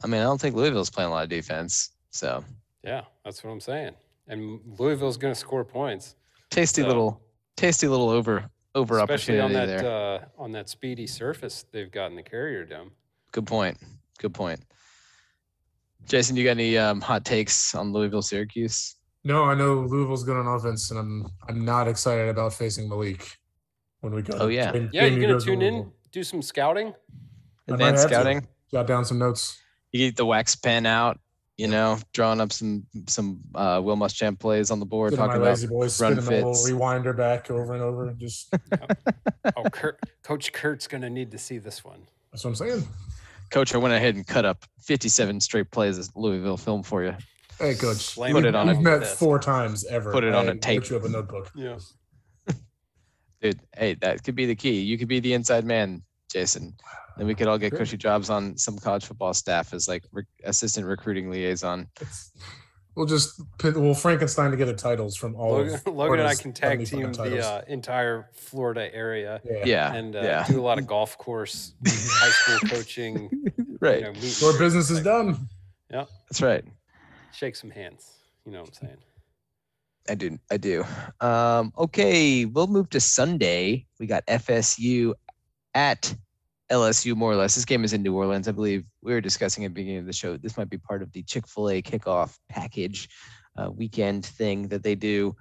I mean, I don't think Louisville's playing a lot of defense, so Yeah, that's what I'm saying. And Louisville's going to score points, tasty So- little, tasty little over over especially on opportunity that there. uh, on that speedy surface they've got in the Carrier Dome. Good point. Good point. Jason, you got any um, hot takes on Louisville, Syracuse? No, I know Louisville's good on offense, and I'm I'm not excited about facing Malik when we go. Oh, yeah. Game- Yeah, you're gonna tune in, do some scouting. I might Advanced scouting. Jot down some notes. You get the wax pen out. You know, drawing up some some uh, Will Muschamp plays on the board, Sit on my talking about lazy boy, run spinning the little fits. rewinder back over and over. and Just Oh, Kurt, Coach Kurt's going to need to see this one. that's what I'm saying. Coach, I went ahead and cut up 57 straight plays of Louisville film for you. Hey, coach. Slam Put we- it on We've a met desk. four times ever. Put it on I a tape. Put you up a notebook. Yeah. Dude, hey, that could be the key. You could be the inside man, Jason. Then we could all get Sure. cushy jobs on some college football staff as like re- assistant recruiting liaison. It's, We'll just pit, we'll Frankenstein together titles from all. Logan, of Logan and I Florida's can tag 75 team the titles. uh, entire Florida area yeah. Yeah. and uh, yeah. do a lot of golf course, high school coaching. Right. You know, meet and Your greets, business is like, Yeah, That's right. Shake some hands. You know what I'm saying? I do. I do. Um, okay, we'll move to Sunday. We got FSU at LSU, more or less. This game is in New Orleans. I believe we were discussing at the beginning of the show. This might be part of the Chick fil A kickoff package uh, weekend thing that they do.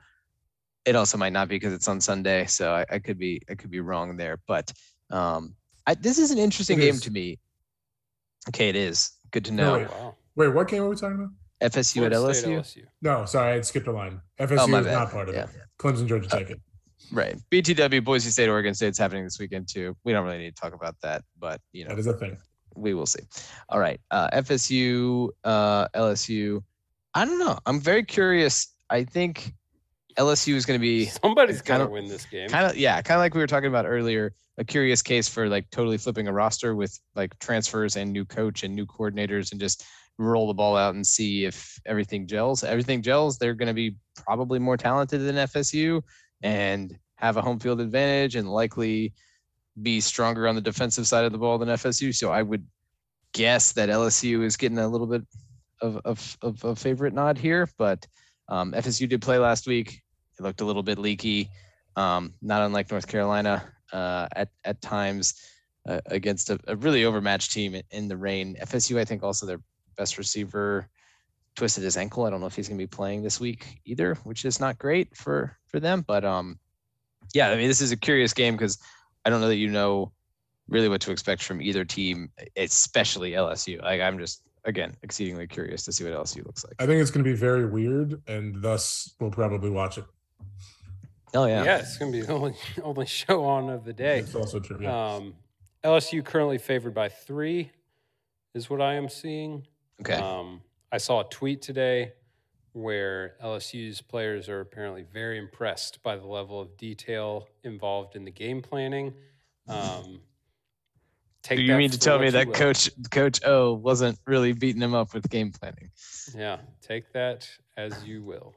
It also might not be because it's on Sunday. So I, I could be I could be wrong there. But um, I, this is an interesting It game is. to me. Okay, it is. Good to No, know. wait. Wow. Wait, what game are we talking about? FSU at Florida State, LSU. LSU. No, sorry, I skipped a line. FSU Oh, is bad. not part of Yeah. it. Clemson, Georgia Tech. it. Right. BTW, Boise State, Oregon State's happening this weekend too. We don't really need to talk about that, but you know, That is a thing. we will see. All right. Uh, FSU, uh, LSU. I don't know. I'm very curious. I think LSU is going to be Somebody's kind got to of- win this game. kind of, yeah, kind of like we were talking about earlier. A curious case for like totally flipping a roster with like transfers and new coach and new coordinators and just roll the ball out and see if everything gels. Everything gels. They're going to be probably more talented than FSU and have a home field advantage and likely be stronger on the defensive side of the ball than FSU. So I would guess that LSU is getting a little bit of of, of a favorite nod here, but um, FSU did play last week. It looked a little bit leaky, um, not unlike North Carolina uh, at at times uh, against a, a really overmatched team in, in the rain. FSU, I think, also their best receiver twisted his ankle. I don't know if he's going to be playing this week either, which is not great for for them. But um, yeah, I mean, this is a curious game because I don't know that you know really what to expect from either team, especially LSU. Like I'm just again exceedingly curious to see what LSU looks like. I think it's going to be very weird, and thus we'll probably watch it. Oh yeah. Yeah, it's going to be the only, only show on of the day. It's also true. Yeah. Um, LSU currently favored by three, is what I am seeing. Okay. Um, I saw a tweet today where LSU's players are apparently very impressed by the level of detail involved in the game planning. Um, take Do you mean to tell me that will. Coach Coach O wasn't really beating him up with game planning? Yeah, take that as you will.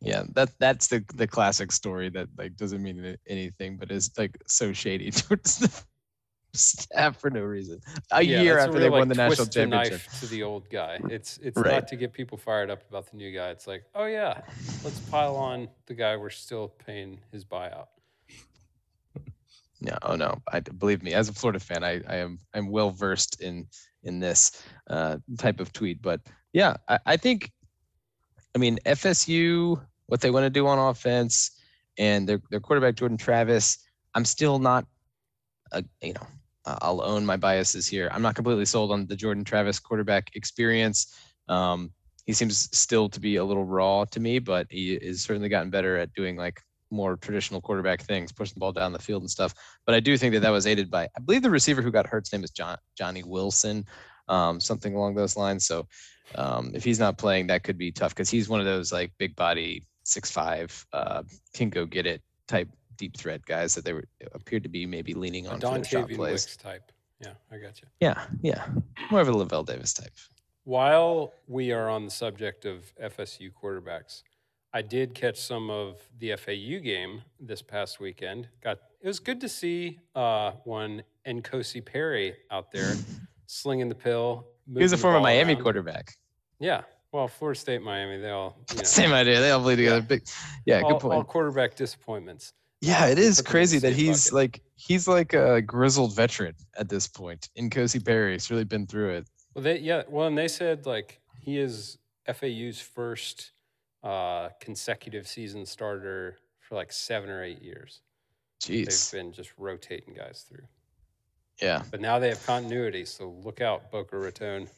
Yeah, that that's the the classic story that like doesn't mean anything, but is like so shady towards the staff for no reason. A Yeah, year that's a after real, they won like, the national the championship. to the old guy. It's it's Right. not to get people fired up about the new guy. It's like, oh yeah, let's pile on the guy we're still paying his buyout. No, oh no, I believe me. As a Florida fan, I, I am I'm well versed in in this uh, type of tweet. But yeah, I, I think, I mean FSU, what they want to do on offense, and their their quarterback Jordan Travis. I'm still not, uh, you know, uh, I'll own my biases here. I'm not completely sold on the Jordan Travis quarterback experience. Um, he seems still to be a little raw to me, but he has certainly gotten better at doing like more traditional quarterback things, pushing the ball down the field and stuff. But I do think that that was aided by, I believe the receiver who got hurt's name is John Johnny Wilson, um, something along those lines. So um, if he's not playing, that could be tough because he's one of those like big body, six five, uh, can go get it type deep threat guys that they were appeared to be maybe leaning on for their shot plays. Wicks type. Yeah, I got you. Yeah, yeah, more of a Lavel Davis type. While we are on the subject of FSU quarterbacks, I did catch some of the FAU game this past weekend. Got it was good to see uh, one N'Kosi Perry out there slinging the pill. He was a former Miami around. quarterback. Yeah, well, Florida State, Miami, they all you know, Same idea. They all play together. Yeah. Big, yeah, all, good point. all quarterback disappointments. Yeah, it we is put them in the crazy that he's bucket. like he's like a grizzled veteran at this point. N'Kosi Perry, he's really been through it. Well, they yeah. Well, and they said like he is FAU's first uh, consecutive season starter for like seven or eight years. Jeez. They've been just rotating guys through, Yeah, but now they have continuity. So look out, Boca Raton.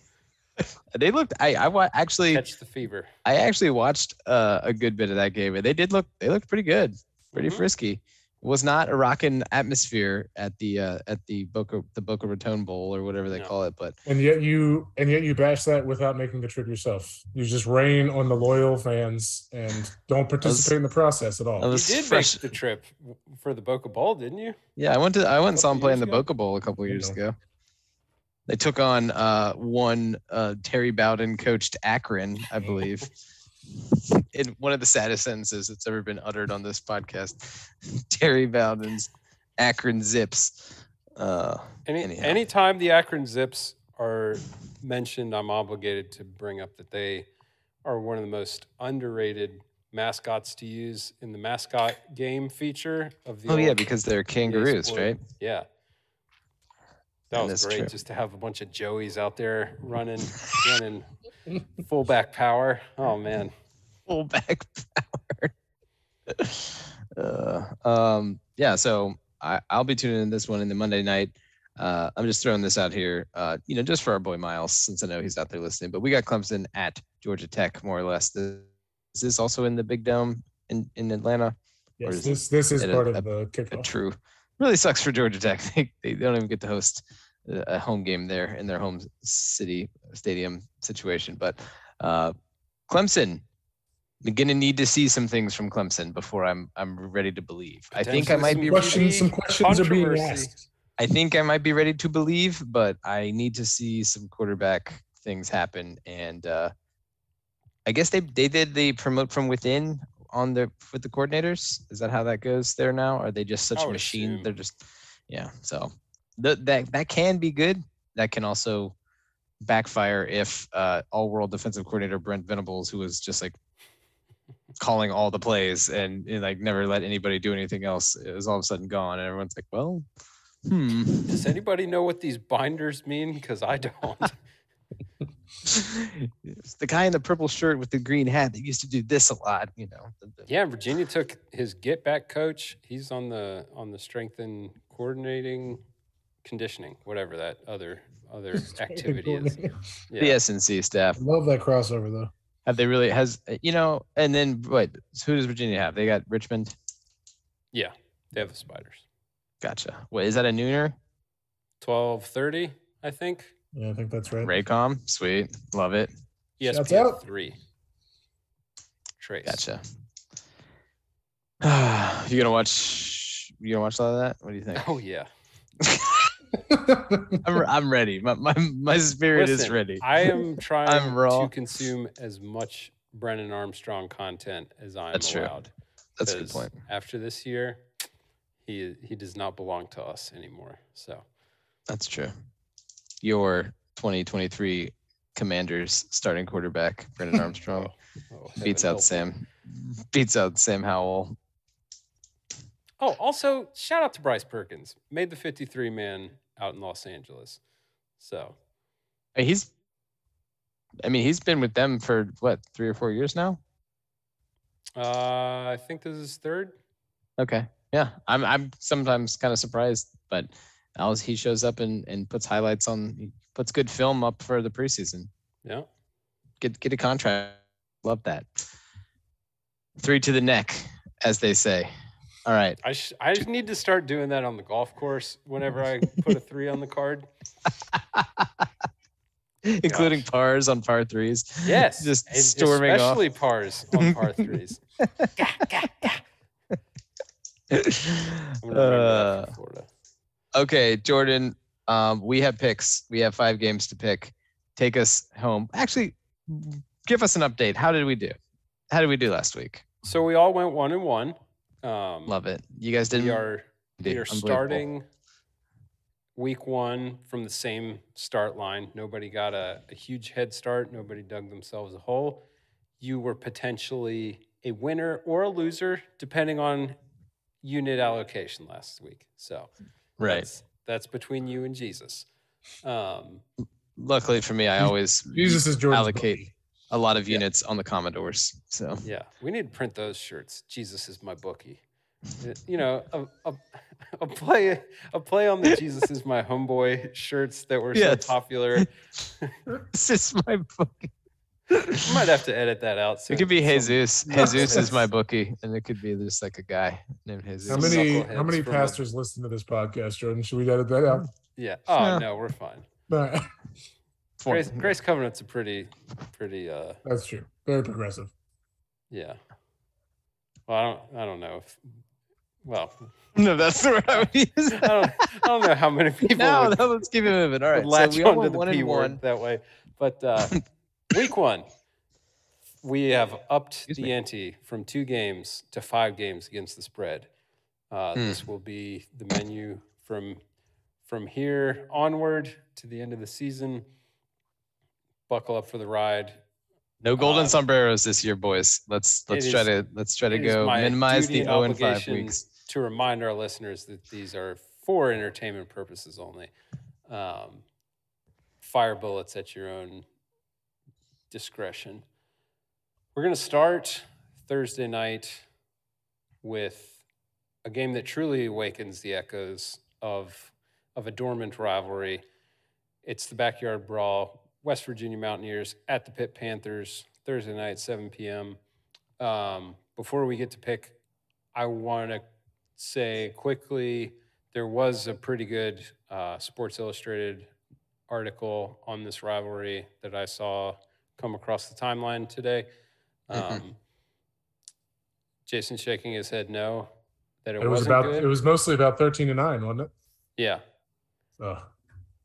they looked. I I wa- actually Catch the fever. I actually watched uh, a good bit of that game, and they did look they looked pretty good, pretty Mhm. frisky. Was not a rocking atmosphere at the uh, at the Boca the Boca Raton Bowl or whatever they No. call it, but And yet you and yet you bash that without making the trip yourself. You just rain on the loyal fans and don't participate in the process at all. You did fresh. make the trip for the Boca Bowl, didn't you? Yeah, I went to I went and saw Couple him play in the ago? Boca Bowl a couple years know. ago. They took on uh, one uh, Terry Bowden coached Akron, I believe. in one of the saddest sentences that's ever been uttered on this podcast. Terry Bowden's Akron Zips. Uh, Any Anyhow. anytime the Akron Zips are mentioned, I'm obligated to bring up that they are one of the most underrated mascots to use in the mascot game feature of the. oh yeah, because they're kangaroos, Sport. right? Yeah. That And was that's great true. just to have a bunch of Joeys out there running, running fullback power. Oh man. Fullback power. uh, um, yeah, so I, I'll be tuning in this one in the Monday night. Uh, I'm just throwing this out here, uh, you know, just for our boy Miles, since I know he's out there listening. But we got Clemson at Georgia Tech, more or less. Is this also in the Big Dome in, in Atlanta? Or Yes, is this this is it a- part of a- the a true. Really sucks for Georgia Tech. They, they don't even get to host a a home game there in their home city stadium situation. But uh, Clemson, I'm gonna need to see some things from Clemson before I'm I'm ready to believe. I think I might be Potentially Questions, some questions are being asked. I think I might be ready to believe, but I need to see some quarterback things happen. And uh, I guess they they did the promote from within on the with the coordinators. Is that how that goes there now? Are they just such I a would machine? assume. They're just yeah. So that that that can be good. That can also backfire if uh, all world defensive coordinator Brent Venables, who was just like calling all the plays and, and like never let anybody do anything else, is all of a sudden gone, and everyone's like, well, hmm. Does anybody know what these binders mean? Because I don't. It's the guy in the purple shirt with the green hat that used to do this a lot, you know. Yeah, Virginia took his get back coach. He's on the on the strength and coordinating conditioning, whatever that other other activity is. The Yeah. SNC staff. Love that crossover though. Have they really has you know? And then what? Who does Virginia have? They got Richmond. yeah, they have the spiders. Gotcha. What is that a nooner? Twelve thirty, I think. Yeah, I think that's right. Raycom. Sweet. Love it. Shouts ESPN three. Trace. Gotcha. you gonna watch? You gonna watch a lot of that? What do you think? Oh yeah. I'm, I'm ready. My, my, my spirit is ready. I am trying raw. to consume as much Brennan Armstrong content as I am That's true. That's a good point. After this year, he he does not belong to us anymore. So That's true. Your 2023 Commanders starting quarterback, Brennan oh, Armstrong, oh, beats out. Sam. Beats out Sam Howell. Oh, also shout out to Bryce Perkins. Made the 53 man out in Los Angeles. So He's, I mean, he's been with them for what three or four years now. uh, I think this is third. Okay, yeah, I'm I'm sometimes kind of surprised, but as he shows up and and puts highlights on, he puts good film up for the preseason. Yeah. Get get a contract. Love that. Three to the neck, as they say. All right. I sh- I just need to start doing that on the golf course whenever I put a three on the card. including pars on par threes. Yes. just and storming off. especially pars on par threes. Uh, that for Florida. okay, Jordan. Um, we have picks. We have five games to pick. Take us home. Actually, give us an update. How did we do? How did we do last week? So we all went one and one. Um, Love it. You guys didn't. we are we are starting week one from the same start line. Nobody got a, a huge head start. Nobody dug themselves a hole. You were potentially a winner or a loser, depending on unit allocation last week. So right. that's, that's between you and Jesus. Um, Luckily for me, I always Jesus is Jordan's allocate bookie. A lot of Yeah. units on the Commodores. So yeah, we need to print those shirts. Jesus is my bookie. Uh, You know, a, a, a play a play on the Jesus is my homeboy shirts that were Yes. so popular. this is my bookie. I might have to edit that out. It could be Jesus. Jesus is my bookie, and it could be just like a guy named Jesus. How many how many pastors listen to this podcast, Jordan? Should we edit that out? Yeah. Oh Yeah. no, we're fine. No, Four- Grace, Grace Covenant's a pretty, pretty. uh that's true. Very progressive. Yeah. Well, I don't. I don't know if. Well, No, that's the word I would use. I don't. I don't know how many people no, would, no, let's keep it moving. All right, would latch so we all onto went the one P word one. that way. But uh, week one, we have upped Excuse the me. ante from two games to five games against the spread. Uh, Hmm. This will be the menu from from here onward to the end of the season. Buckle up for the ride. No golden Um, sombreros this year, boys. Let's let's try is- to let's try to go minimize the and 0 and 5 weeks. To remind our listeners that these are for entertainment purposes only. Um, fire bullets at your own discretion. We're going to start Thursday night with a game that truly awakens the echoes of of a dormant rivalry. It's the backyard brawl. West Virginia Mountaineers at the Pitt Panthers Thursday night, 7 p.m. Um, before we get to pick, I want to say quickly there was a pretty good uh, Sports Illustrated article on this rivalry that I saw come across the timeline today. Um, Mhm. Jason shaking his head no, that it, It was wasn't about. good. It was mostly about thirteen to nine, wasn't it? yeah. Oh,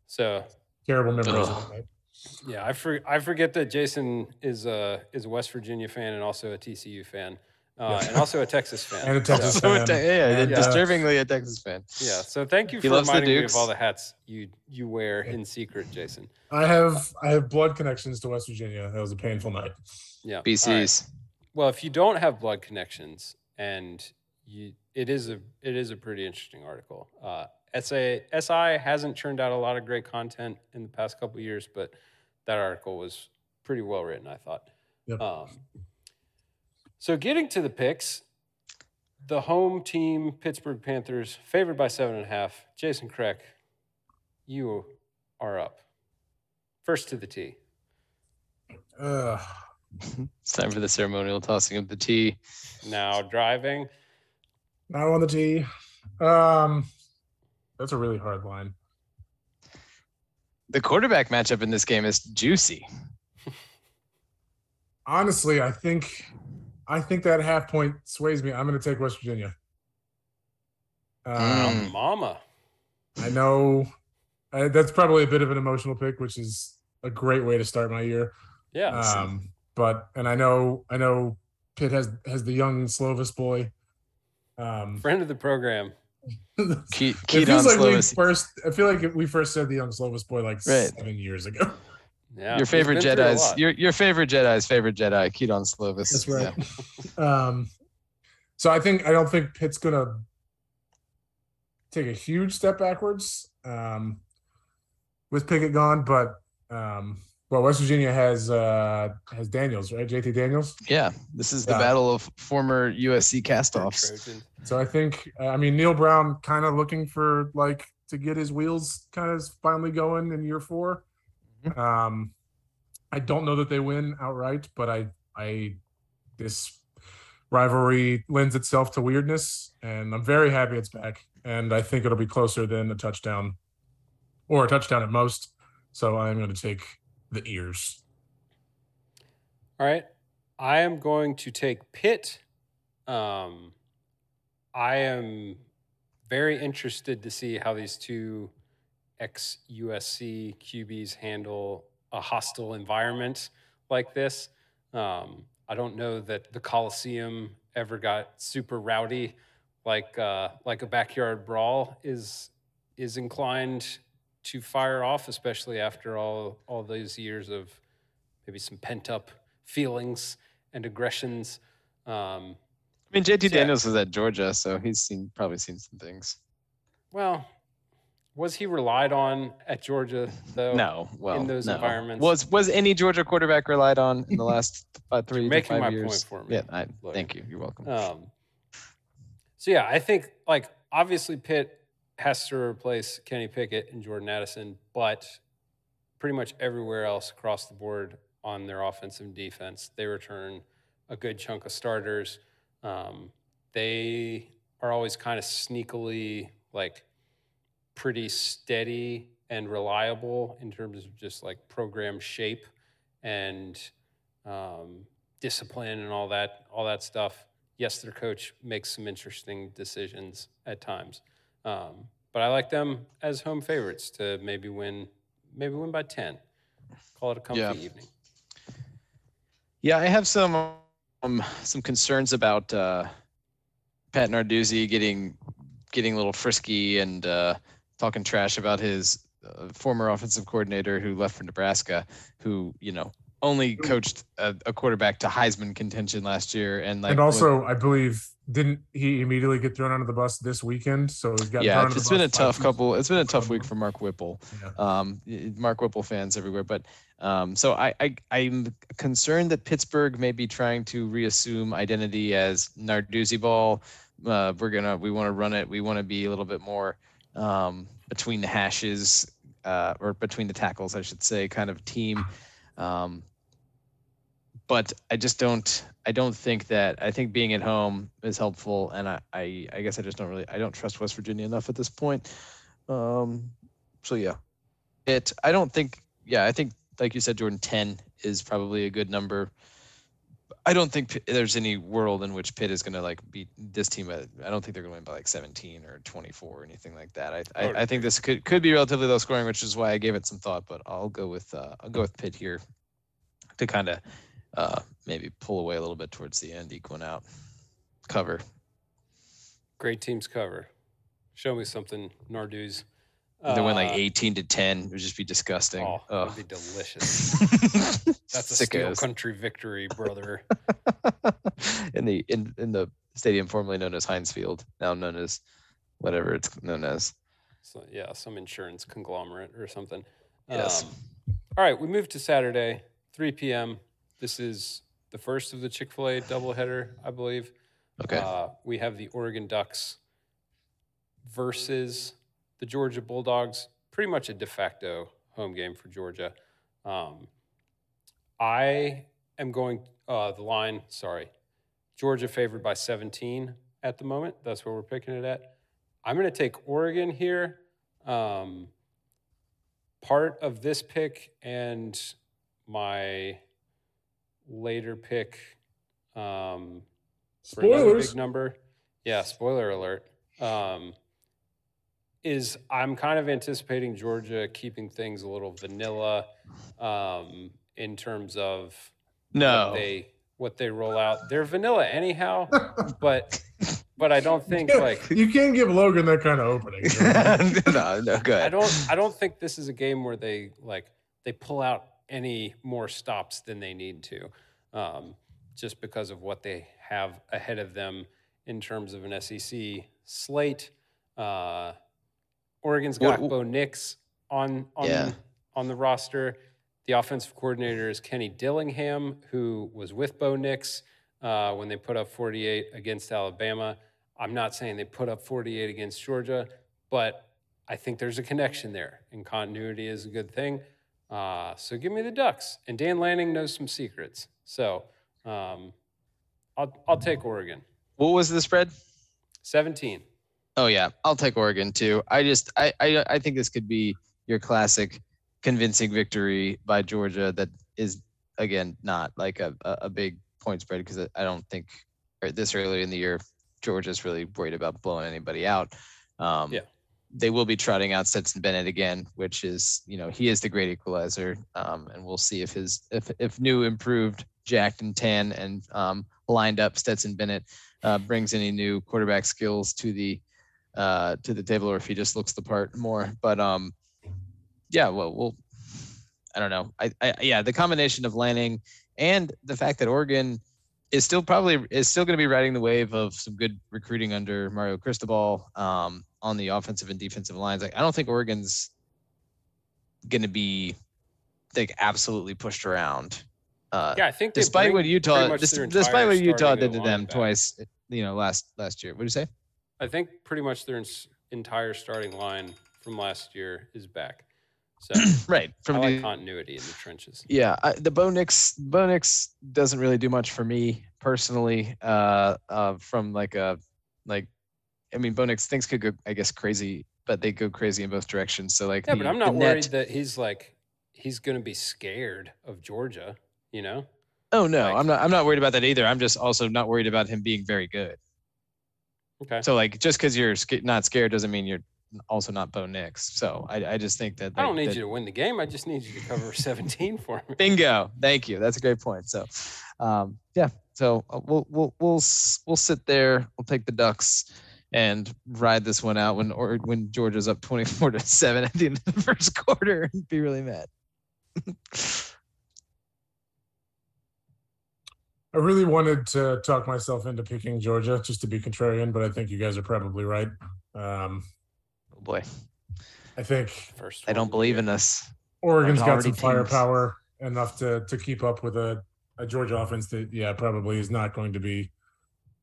So terrible memories. Ugh. Of that night. yeah, I for, I forget that Jason is a is a West Virginia fan and also a TCU fan, uh, and also a Texas fan. And a Texas So- So a fan. te- yeah, And, uh, disturbingly a Texas fan. Yeah. So thank you He for the reminding me of all the hats you you wear in secret, Jason. I have I have blood connections to West Virginia. That was a painful night. Yeah. all right. BCs. Well, if you don't have blood connections, and you, it is a it is a pretty interesting article. Uh, SA SI hasn't churned out a lot of great content in the past couple of years, but that article was pretty well written, I thought. Yep. Um, so getting to the picks, the home team Pittsburgh Panthers favored by seven and a half. Jason Kreck, you are up. First to the tee. Ugh. It's time for the ceremonial tossing of the tee. Now driving. Now on the tee. Um, that's a really hard line. The quarterback matchup in this game is juicy. Honestly, I think I think that half point sways me. I'm going to take West Virginia. Um, Mm. Mama. I know uh, that's probably a bit of an emotional pick, which is a great way to start my year. Yeah. Um, but and I know I know Pitt has has the young Slovis boy. Um, Friend of the program. Ke- it feels like we Slovis. first. I feel like we first said the young Slovis boy like Right. seven years ago. Yeah. your favorite been through a Jedi's your your favorite Jedi's favorite Jedi, Kedon Slovis. That's Yeah. right. Um, so I think I don't think Pitt's gonna take a huge step backwards um, with Pickett gone, but um, well, West Virginia has uh, has Daniels, right? JT Daniels. Yeah, this is the Yeah. battle of former USC castoffs. So I think uh, I mean Neal Brown kind of looking for like to get his wheels kind of finally going in year 4 Um, I don't know that they win outright, but I I this rivalry lends itself to weirdness, and I'm very happy it's back. And I think it'll be closer than a touchdown, or a touchdown at most. So I'm going to take the 'Eers. All right. I am going to take Pitt. Um, I am very interested to see how these two ex USC QBs handle a hostile environment like this. Um, I don't know that the Coliseum ever got super rowdy like uh, like a backyard brawl is is inclined to fire off, especially after all all those years of maybe some pent up feelings and aggressions. Um, I mean, JT Yeah. Daniels was at Georgia, so he's seen probably seen some things. well, was he relied on at Georgia though? No, well, in those no. environments. Was was any Georgia quarterback relied on in the last uh, 3 to making my years? point for me, Yeah, I, thank you. You're welcome. Um, so yeah, I think like obviously Pitt has to replace Kenny Pickett and Jordan Addison, but pretty much everywhere else across the board on their offensive and defense, they return a good chunk of starters. Um, they are always kind of sneakily like pretty steady and reliable in terms of just like program shape and um, discipline and all that all that stuff. Yes, their coach makes some interesting decisions at times, um, but I like them as home favorites to maybe win maybe win by ten. Call it a comfy Yeah. evening. Yeah, I have some um, some concerns about uh, Pat Narduzzi getting getting a little frisky and uh, talking trash about his uh, former offensive coordinator who left for Nebraska, who you know only coached a, a quarterback to Heisman contention last year, and like and also, I believe didn't he immediately get thrown under the bus this weekend? So he's got yeah, it's been a tough couple. It's been a tough week for Mark Whipple. Yeah. um, Mark Whipple fans everywhere. But um, so I, I I'm concerned that Pittsburgh may be trying to reassume identity as Narduzzi ball. Uh, we're gonna we want to run it. We want to be a little bit more um, between the hashes uh, or between the tackles, I should say, kind of team. Um, but I just don't. I don't think that. I think being at home is helpful, and I, I, I guess I just don't really. I don't trust West Virginia enough at this point. Um, so yeah, it. I don't think. Yeah, I think like you said, Jordan, ten is probably a good number. I don't think Pitt- there's any world in which Pitt is going to like beat this team. At, I don't think they're going to win by like 17 or 24 or anything like that. I, I I, think this could could be relatively low scoring, which is why I gave it some thought. But I'll go with uh, I'll go with Pitt here to kind of uh, maybe pull away a little bit towards the end, eke one out, cover. Great teams cover. Show me something, Narduz. They win like Uh, 18 to 10. It would just be disgusting. Oh, Ugh. that'd be delicious. That's a steel Sickos. country victory, brother. in the in, in the stadium formerly known as Heinz Field, now known as whatever it's known as. So, yeah, some insurance conglomerate or something. Yes. Um, all right, we move to Saturday, 3 p.m. This is the first of the Chick fil A doubleheader, I believe. Okay. Uh, we have the Oregon Ducks versus the Georgia Bulldogs. Pretty much a de facto home game for Georgia. Um, I am going uh, the line. Sorry, Georgia favored by 17 at the moment. That's where we're picking it at. I'm going to take Oregon here. Um, part of this pick and my later pick um, Spoilers. big number. Yeah, spoiler alert. Um, is I'm kind of anticipating Georgia keeping things a little vanilla um, in terms of no. what they what they roll out. They're vanilla anyhow, but but I don't think like you can't give Logan that kind of opening. you know? no, no, good. I don't I don't think this is a game where they like they pull out any more stops than they need to, um, just because of what they have ahead of them in terms of an SEC slate. Uh, Oregon's got What- Bo Nix on on Yeah. on the roster. The offensive coordinator is Kenny Dillingham, who was with Bo Nix uh, when they put up 48 against Alabama. I'm not saying they put up 48 against Georgia, but I think there's a connection there, and continuity is a good thing. Uh, so give me the Ducks. And Dan Lanning knows some secrets. So um, I'll, I'll take Oregon. What was the spread? 17. Oh yeah, I'll take Oregon too. I just I I, I think this could be your classic convincing victory by Georgia that is again not like a, a, big point spread because I don't think or this early in the year Georgia's really worried about blowing anybody out. Um, Yeah. They will be trotting out Stetson Bennett again, which is you know he is the great equalizer, um, and we'll see if his if if new improved jacked and tan and um, lined up Stetson Bennett uh, brings any new quarterback skills to the uh, to the table, or if he just looks the part more. But um, yeah, well, we'll. I don't know. I, I yeah, the combination of Lanning and the fact that Oregon is still probably is still going to be riding the wave of some good recruiting under Mario Cristobal um, on the offensive and defensive lines. Like I don't think Oregon's going to be like absolutely pushed around. Uh, Yeah, I think despite what Utah, much dis- their despite what Utah did to them back. twice, you know, last last year. What did you say? I think pretty much their entire starting line from last year is back. So Right from like the continuity in the trenches. Yeah, I, the Bo Nix, Bo Nix doesn't really do much for me personally. Uh, uh, from like a, like, I mean, Bo Nix things could go, I guess, crazy, but they go crazy in both directions. So like, Yeah, the, but I'm not net- worried that he's like he's going to be scared of Georgia. You know, Oh no, like- I'm not. I'm not worried about that either. I'm just also not worried about him being very good. Okay. So like, just because you're sca- not scared doesn't mean you're also not Bo Nix. So I, I just think that I don't need that- you to win the game. I just need you to cover 17 for me. Bingo. Thank you. That's a great point. So, Um, yeah, so uh, we'll we'll we'll we'll sit there. We'll take the Ducks and ride this one out when or when Georgia's up 24 to seven at the end of the first quarter and be really mad. I really wanted to talk myself into picking Georgia just to be contrarian, but I think you guys are probably right. Um, Oh boy, I think First I don't believe in us. Oregon's There's got already some teams. firepower enough to to keep up with a, a Georgia offense that yeah probably is not going to be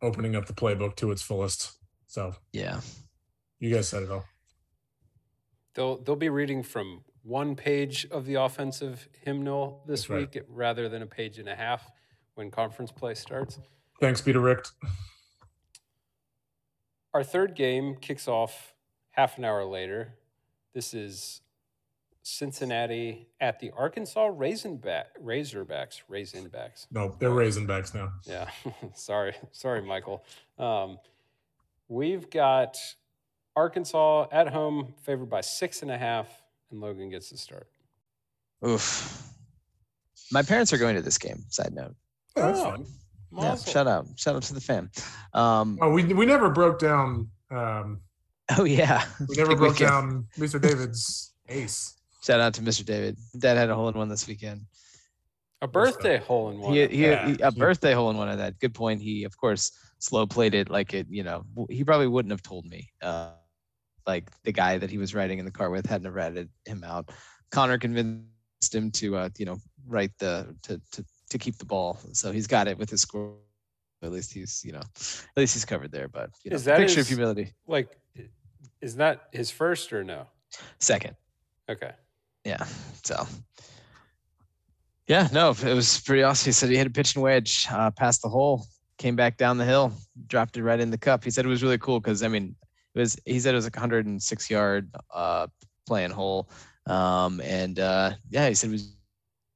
opening up the playbook to its fullest. So Yeah, you guys said it all. They'll they'll be reading from one page of the offensive hymnal this That's right. week rather than a page and a half when conference play starts. Thanks, Peter Richt. Our third game kicks off half an hour later. This is Cincinnati at the Arkansas Razorbacks. Razorbacks. Razorbacks. No, they're Razorbacks now. Yeah. sorry. Sorry, Michael. Um, we've got Arkansas at home, favored by six and a half, and Logan gets the start. oof. My parents are going to this game. Side note. Yeah, that's Oh. Yeah, Mazel. shout out, shout out to the fam. Um, Oh, we we never broke down. Um, oh yeah, we never broke weekend. down Mr. David's ace. Shout out to Mr. David. Dad had a hole in one this weekend. A birthday hole in one. He, he, Yeah, he- a birthday hole in one of that. Good point. He, of course, slow played it like it. You know, he probably wouldn't have told me. Uh, like the guy that he was riding in the car with hadn't have ratted him out. Connor convinced him to, uh, you know, write the to to to keep the ball. So he's got it with his score. At least he's, you know, at least he's covered there. But you know, Is that picture of humility. like, is that his first or no? Second. Okay. Yeah. So. Yeah, no, it was pretty awesome. He said he hit a pitching wedge uh, past the hole, came back down the hill, dropped it right in the cup. He said it was really cool because I mean, it was. He said it was like 106 yard uh, playing hole, um, and uh, yeah, he said it was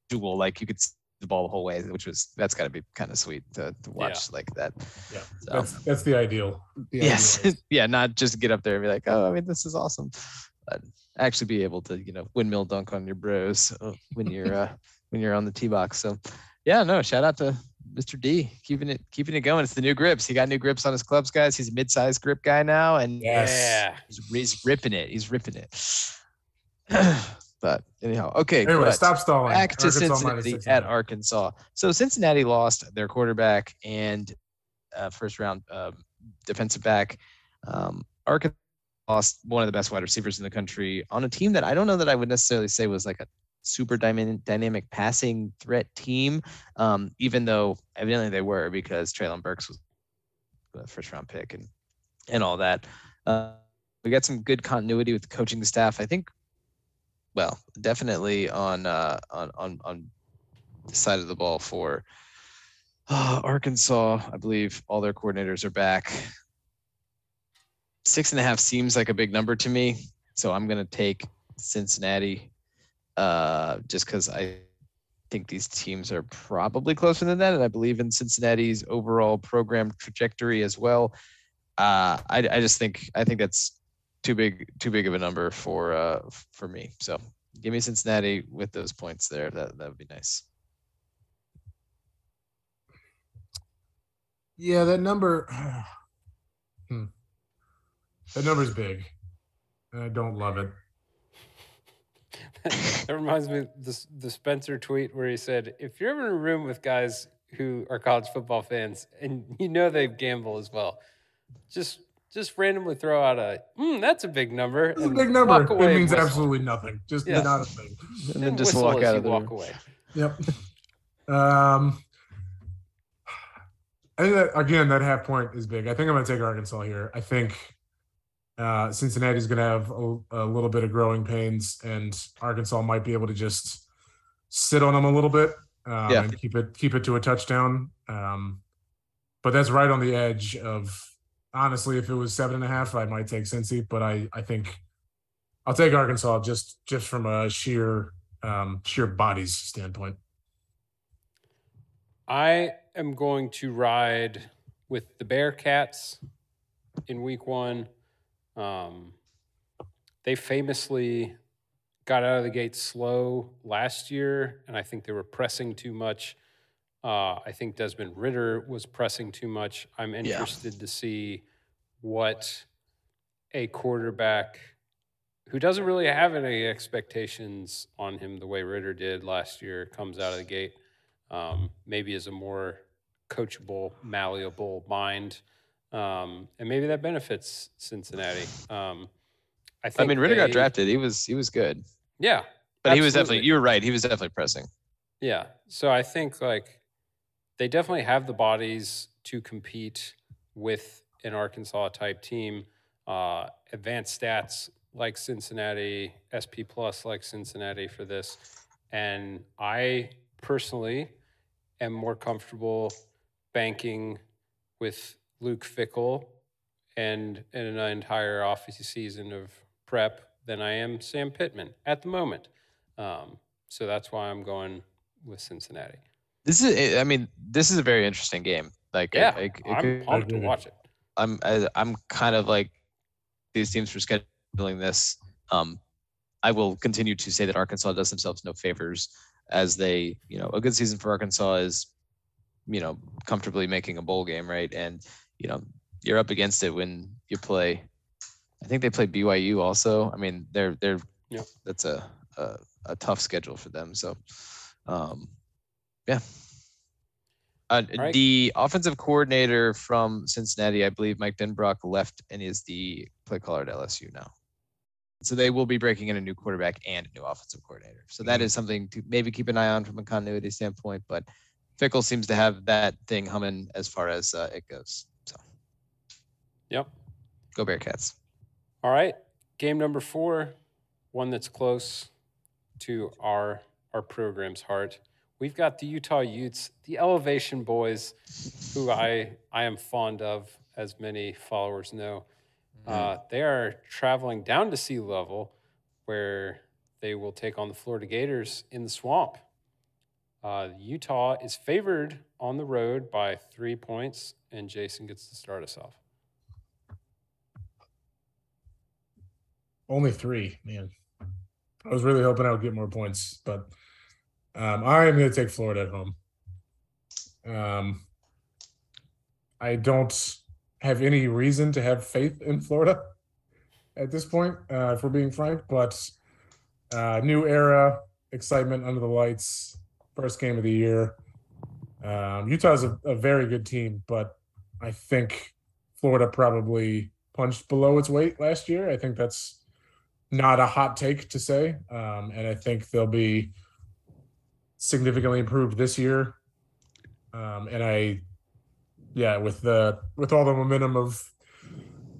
dual. Like you could see the ball the whole way, which was that's got to be kind of sweet to, to watch like that. Yeah, So, that's that's the ideal. The yes, ideal yeah, not just get up there and be like, oh, I mean, this is awesome, but actually be able to, you know, windmill dunk on your bros uh, when you're uh, when you're on the tee box. So, yeah, no, shout out to Mr. D keeping it keeping it going. It's the new grips. He got new grips on his clubs, guys. He's a mid-sized grip guy now, and Yes. Yeah. he's, he's ripping it. He's ripping it. but anyhow, okay. Anyway, stop stalling. back to Arkansas Cincinnati a at. Arkansas. So Cincinnati lost their quarterback and uh, first round um defensive back. Um, Arkansas lost one of the best wide receivers in the country on a team that I don't know that I would necessarily say was like a super dyna- dynamic passing threat team, um, even though evidently they were because Treylon Burks was the first round pick and and all that. Uh, we got some good continuity with the coaching staff. I think well, definitely on uh, on on on the side of the ball for uh, Arkansas. I believe all their coordinators are back. Six and a half seems like a big number to me, so I'm going to take Cincinnati, uh, just because I think these teams are probably closer than that, and I believe in Cincinnati's overall program trajectory as well. Uh, I, I just think I think that's too big too big of a number for uh for me. So give me Cincinnati with those points there. That that would be nice. Yeah, that number. hmm. That number's big. and I don't love it. that reminds me of the, the Spencer tweet where he said, if you're ever in a room with guys who are college football fans and you know they gamble as well, just just randomly throw out a, hmm, that's a big number. It's a big number. walk It away and means whistle. absolutely nothing. Just Yeah. not a thing. And then just walk out you of the walk room. away. Yep. Um, I think that again, that half point is big. I think I'm going to take Arkansas here. I think uh, Cincinnati's going to have a, a little bit of growing pains, and Arkansas might be able to just sit on them a little bit um, Yeah. and keep it keep it to a touchdown. Um, but that's right on the edge of honestly, if it was seven and a half, I might take Cincy, but I I think I'll take Arkansas just just from a sheer um, sheer bodies standpoint. I am going to ride with the Bearcats in week one. Um, they famously got out of the gate slow last year, and I think they were pressing too much Uh, I think Desmond Ridder was pressing too much. I'm interested to see what a quarterback who doesn't really have any expectations on him the way Ridder did last year comes out of the gate. Um, maybe as a more coachable, malleable mind. Um, and maybe that benefits Cincinnati. Um, I I mean, Ridder got drafted. He was he was good, Yeah, but he was definitely. You were right. He was definitely pressing. Yeah. So I think like they definitely have the bodies to compete with an Arkansas type team. Uh, advanced stats like Cincinnati, SP plus like Cincinnati for this. And I personally am more comfortable banking with Luke Fickell and, an entire off season of prep than I am Sam Pittman at the moment. Um, so that's why I'm going with Cincinnati. This is. I mean, this is a very interesting game. Like, Yeah, I, it I'm could- pumped to watch it. I'm I, I'm kind of like these teams for scheduling this. Um, I will continue to say that Arkansas does themselves no favors as they, you know, a good season for Arkansas is, you know, comfortably making a bowl game, right? And you know, you're up against it when you play. I think they play BYU also. I mean, they're they're Yep. that's a, a a tough schedule for them. So, um, yeah. Uh, right. The offensive coordinator from Cincinnati, I believe Mike Denbrock left and is the play caller at LSU now. So they will be breaking in a new quarterback and a new offensive coordinator. So that Mhm. something to maybe keep an eye on from a continuity standpoint. But Fickell seems to have that thing humming as far as uh, it goes. So Yep. go Bearcats. All right. Game number four, one that's close to our our program's heart. We've got the Utah Utes, the Elevation Boys, who I I am fond of, as many followers know. Uh, they are traveling down to sea level, where they will take on the Florida Gators in the swamp. Uh, Utah is favored on the road by three points, and Jason gets to start us off. Only three, man. I was really hoping I would get more points, but um, I am going to take Florida at home. Um, I don't have any reason to have faith in Florida at this point, uh, if we're being frank. But uh, new era, excitement under the lights, first game of the year. Um, Utah's a, a very good team, but I think Florida probably punched below its weight last year. I think that's not a hot take to say, um, and I think they'll be significantly improved this year. Um, and I, yeah, with the with all the momentum of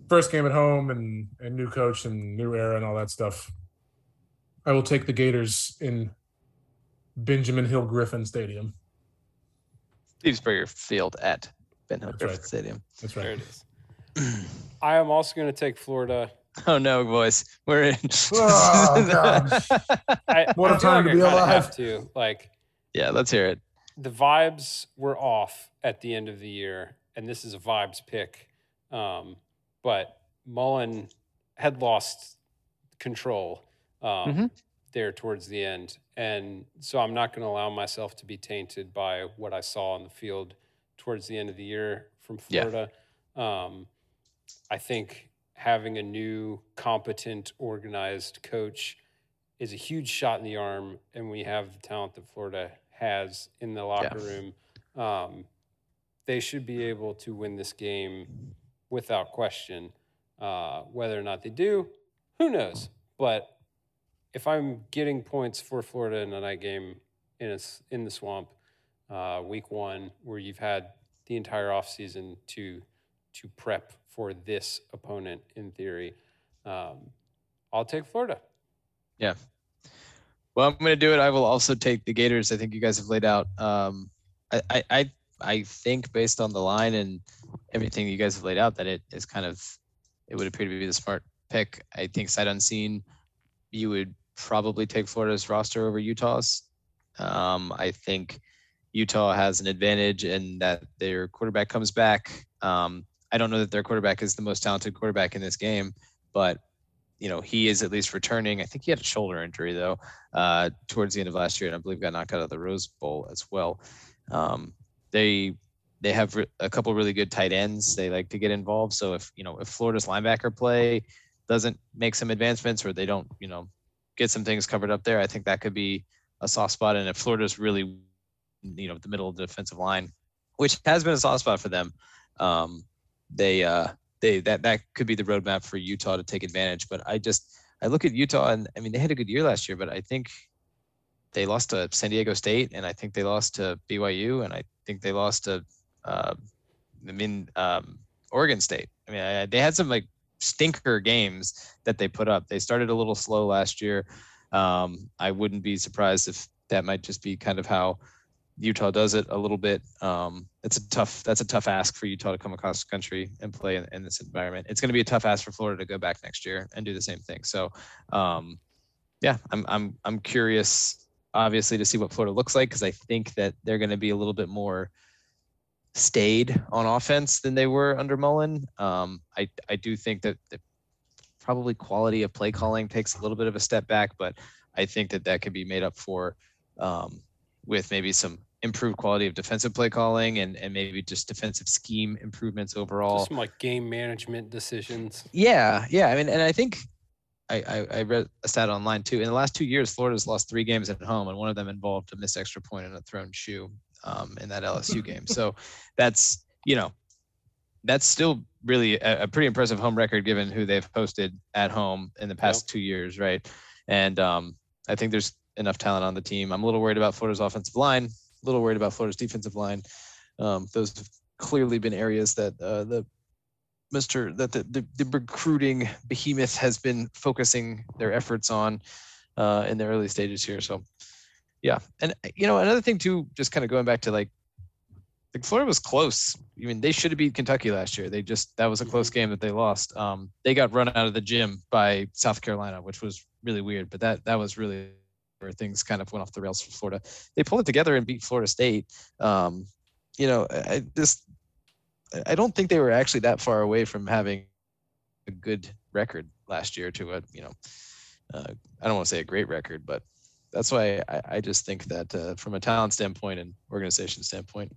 first game at home and and new coach and new era and all that stuff, I will take the Gators in Benjamin Hill Griffin Stadium. Steve Spurrier Field at Ben Hill That's Griffin right. Stadium. That's right. There it is. I am also going to take Florida. Oh no, boys, we're in. Oh, God. I, What a I feel time like to be I alive. Have to like yeah, let's hear it. the vibes were off at the end of the year, and this is a vibes pick. Um, but Mullen had lost control um, Mhm. there towards the end, and so I'm not going to allow myself to be tainted by what I saw on the field towards the end of the year from Yeah. Florida. Um, I think having a new, competent, organized coach is a huge shot in the arm, and we have the talent that Florida has in the locker room. Um, they should be able to win this game without question. Uh, whether or not they do, who knows? But if I'm getting points for Florida in a night game in a in the swamp, uh, week one, where you've had the entire offseason to to prep for this opponent in theory, um, I'll take Florida. Yeah. Well, I'm going to do it. I will also take the Gators. I think you guys have laid out. Um, I, I, I, think based on the line and everything you guys have laid out, that it is kind of, it would appear to be the smart pick. I think sight unseen, you would probably take Florida's roster over Utah's. Um, I think Utah has an advantage in that their quarterback comes back. Um, I don't know that their quarterback is the most talented quarterback in this game, but you know he is at least returning. I think he had a shoulder injury though uh, towards the end of last year, and I believe got knocked out of the Rose Bowl as well. Um, they they have a couple really good tight ends. They like to get involved. So if you know if Florida's linebacker play doesn't make some advancements or they don't you know get some things covered up there, I think that could be a soft spot. And if Florida's really you know the middle of the defensive line, which has been a soft spot for them, um, they uh, they that that could be the roadmap for Utah to take advantage. But I just I look at Utah and I mean they had a good year last year, but I think they lost to San Diego State and I think they lost to BYU and I think they lost to uh, I mean um, Oregon State. I mean I, they had some like stinker games that they put up. They started a little slow last year. Um, I wouldn't be surprised if that might just be kind of how Utah does it a little bit. Um, it's a tough that's a tough ask for Utah to come across the country and play in, in this environment. It's going to be a tough ask for Florida to go back next year and do the same thing. So, um, yeah, I'm I'm I'm curious, obviously, to see what Florida looks like because I think that they're going to be a little bit more stayed on offense than they were under Mullen. Um, I I do think that the probably quality of play calling takes a little bit of a step back, but I think that that could be made up for um, with maybe some improved quality of defensive play calling and, and maybe just defensive scheme improvements overall. Just some like game management decisions. Yeah, yeah. I mean, and I think I, I, I read a stat online too. In the last two years, Florida's lost three games at home, and one of them involved a missed extra point and a thrown shoe um, in that LSU game. So that's you know that's still really a, a, pretty impressive home record given who they've posted at home in the past yep. two years, right? And um, I think there's enough talent on the team. I'm a little worried about Florida's offensive line, a little worried about Florida's defensive line. Um, those have clearly been areas that uh, the Mr. that the, the, the, recruiting behemoth has been focusing their efforts on uh, in the early stages here. So, yeah, and you know another thing too, just kind of going back to like, like Florida was close. I mean, they should have beat Kentucky last year. They just that was a close game that they lost. Um, they got run out of the gym by South Carolina, which was really weird. But that that was really where things kind of went off the rails for Florida. They pulled it together and beat Florida State. Um, you know, I just I don't think they were actually that far away from having a good record last year to a you know uh, I don't want to say a great record, but that's why I, I just think that uh, from a talent standpoint and organization standpoint,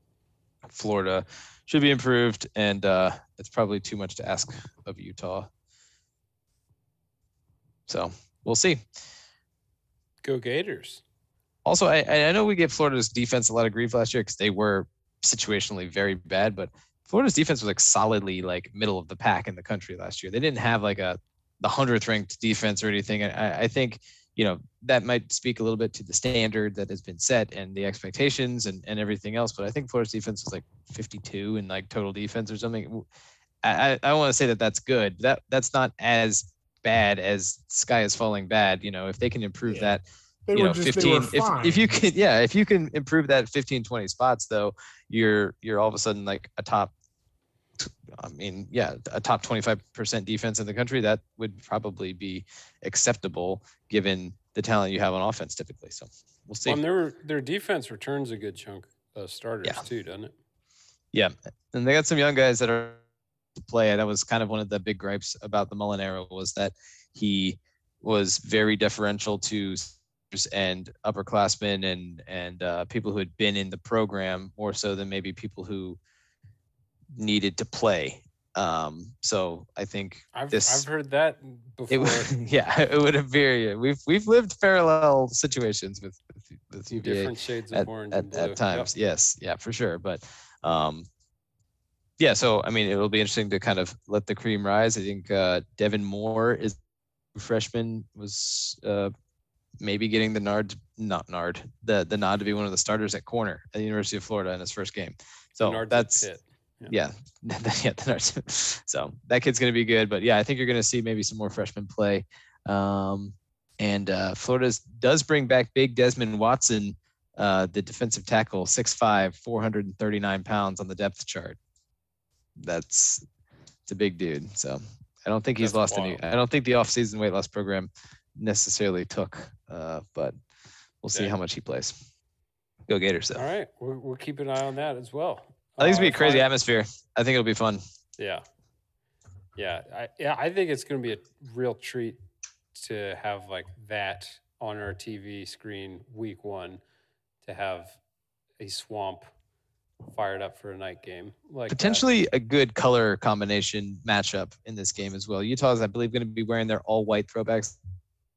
Florida should be improved, and uh, it's probably too much to ask of Utah. So we'll see. Go Gators. Also, I, I know we gave Florida's defense a lot of grief last year because they were situationally very bad, but Florida's defense was like solidly like middle of the pack in the country last year. They didn't have like a the hundredth ranked defense or anything. I, I think you know that might speak a little bit to the standard that has been set and the expectations and, and everything else. But I think Florida's defense was like 52 in like total defense or something. I, I want to say that that's good. That that's not as bad as sky is falling bad. You know, if they can improve yeah. that, they you know, just, 15, if, if you can, yeah, if you can improve that 15, 20 spots though, you're, you're all of a sudden like a top, I mean, yeah, a top 25% defense in the country, that would probably be acceptable given the talent you have on offense typically. So we'll see. Well, and their, their defense returns a good chunk of starters yeah. too, doesn't it? Yeah. And they got some young guys that are to play. That was kind of one of the big gripes about the Mullen era was that he was very deferential to and upperclassmen and and uh, people who had been in the program more so than maybe people who needed to play. Um, so I think I've, this, I've heard that before. It, yeah, it would appear we've we've lived parallel situations with with, with UVA different shades of at, orange at, at times. Yep. Yes, yeah, for sure. But um, yeah, so I mean, it'll be interesting to kind of let the cream rise. I think uh, Devin Moore is freshman was uh, maybe getting the nard, not nard, the the nod to be one of the starters at corner at the University of Florida in his first game. So that's yeah, yeah, yeah so that kid's going to be good. But yeah, I think you're going to see maybe some more freshmen play. Um, and uh, Florida does bring back big Desmond Watson, uh, the defensive tackle, 6'5", 439 pounds on the depth chart that's it's a big dude. So I don't think he's that's lost wild. any. I don't think the off-season weight loss program necessarily took, uh, but we'll see yeah. how much he plays. Go Gators! Though. All right, we're we're keeping an eye on that as well. I think it's gonna be a crazy I, atmosphere. I think it'll be fun. Yeah, yeah, I, yeah. I think it's gonna be a real treat to have like that on our TV screen week one, to have a swamp fired up for a night game. Like that. Potentially a good color combination matchup in this game as well. Utah is, I believe, going to be wearing their all white throwbacks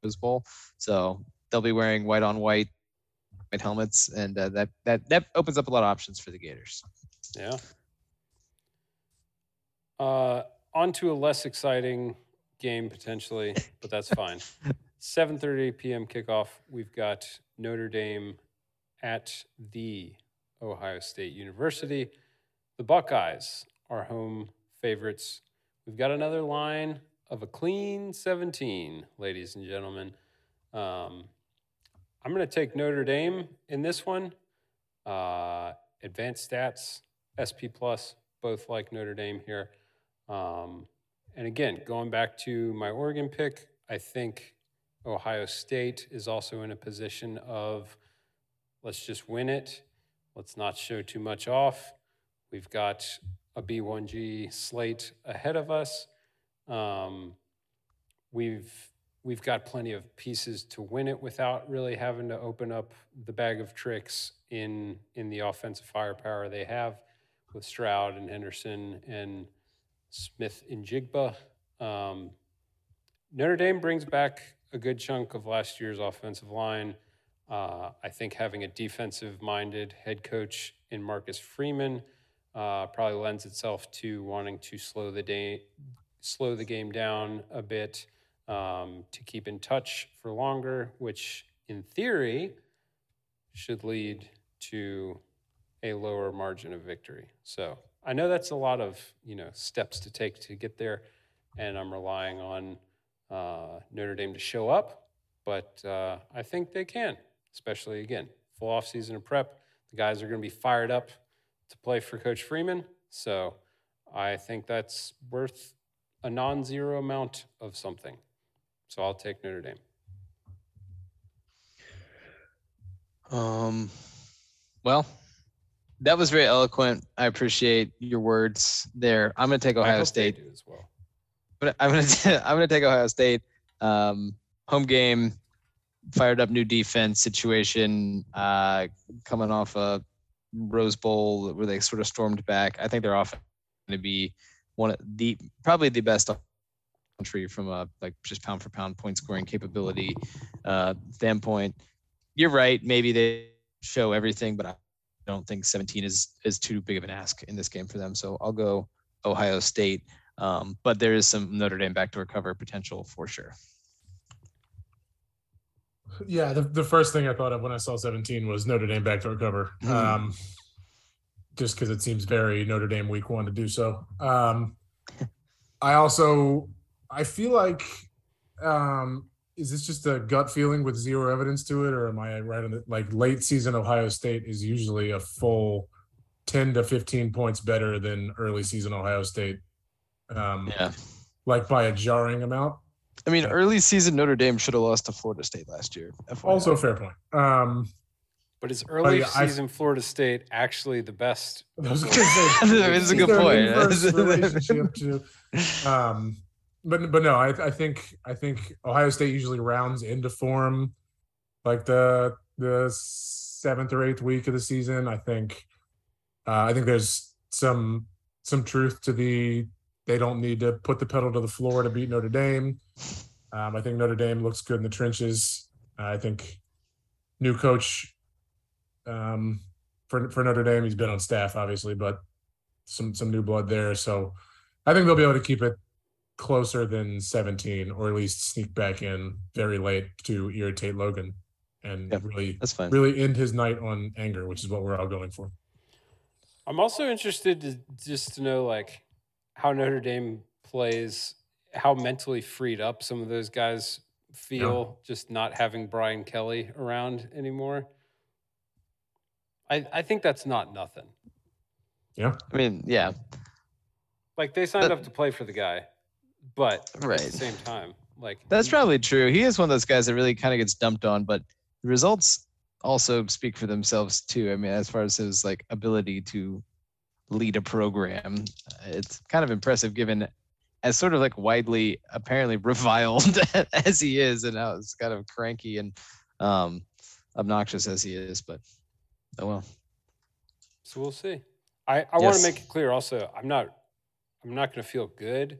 Rose Bowl, so they'll be wearing white on white, white helmets, and uh, that that that opens up a lot of options for the Gators. Yeah. Uh, on to a less exciting game potentially, but that's fine. 7:30 p.m. kickoff. We've got Notre Dame at the Ohio State University. The Buckeyes are home favorites. We've got another line of a clean 17, ladies and gentlemen. Um, I'm going to take Notre Dame in this one. Uh, advanced stats, SP plus, both like Notre Dame here. Um, and again, going back to my Oregon pick, I think Ohio State is also in a position of let's just win it. Let's not show too much off. We've got a B1G slate ahead of us. Um, we've we've got plenty of pieces to win it without really having to open up the bag of tricks in in the offensive firepower they have with Stroud and Henderson and Smith-Njigba. Um, Notre Dame brings back a good chunk of last year's offensive line. Uh, I think having a defensive minded head coach in Marcus Freeman uh, probably lends itself to wanting to slow the day, slow the game down a bit um, to keep in touch for longer, which in theory should lead to a lower margin of victory. So I know that's a lot of you know steps to take to get there, and I'm relying on uh, Notre Dame to show up, but uh, I think they can, especially again full off season of prep. The guys are going to be fired up to play for Coach Freeman, so I think that's worth a non-zero amount of something. So I'll take Notre Dame. Um, well, that was very eloquent. I appreciate your words there. I'm going to take Ohio State. as well. But I'm going to I'm going to take Ohio State. Um, home game, fired up new defense situation, uh, coming off a Rose Bowl where they sort of stormed back. I think they're off going to be one of the probably the best country from a like just pound for pound point scoring capability uh, standpoint. You're right. Maybe they show everything, but I don't think 17 is is too big of an ask in this game for them. So I'll go Ohio State. Um, but there is some Notre Dame backdoor cover potential for sure. Yeah, the, the first thing I thought of when I saw 17 was Notre Dame backdoor cover. Mhm. Um, just because it seems very Notre Dame week one to do so. Um, I also I feel like um, is this just a gut feeling with zero evidence to it, or am I right on it? Like late season Ohio State is usually a full 10 to 15 points better than early season Ohio State. Um, Yeah. like by a jarring amount. I mean, early season Notre Dame should have lost to Florida State last year. FYI. Also a fair point. Um, But is early yeah, I- season Florida State actually the best? I was gonna say, It's a good point. to, um, but but no, I, I think I think Ohio State usually rounds into form like the the seventh or eighth week of the season. I think uh, I think there's some some truth to the they don't need to put the pedal to the floor to beat Notre Dame. Um, I think Notre Dame looks good in the trenches. I think new coach um, for for Notre Dame. He's been on staff, obviously, but some some new blood there. So I think they'll be able to keep it closer than 17, or at least sneak back in very late to irritate Logan and Yep. really That's fine. really end his night on anger, which is what we're all going for. I'm also interested to just to know like how Notre Dame plays, how mentally freed up some of those guys feel just not having Brian Kelly around anymore. I I think that's not nothing. Yeah. I mean, yeah, Like they signed But- up to play for the guy, but at Right. the same time, like that's probably true. He is one of those guys that really kind of gets dumped on, but the results also speak for themselves too. I mean, as far as his like ability to lead a program, it's kind of impressive given as sort of like widely apparently reviled as he is and how it's kind of cranky and um obnoxious as he is, but oh well. So we'll see. I, I want to make it clear also, I'm not I'm not going to feel good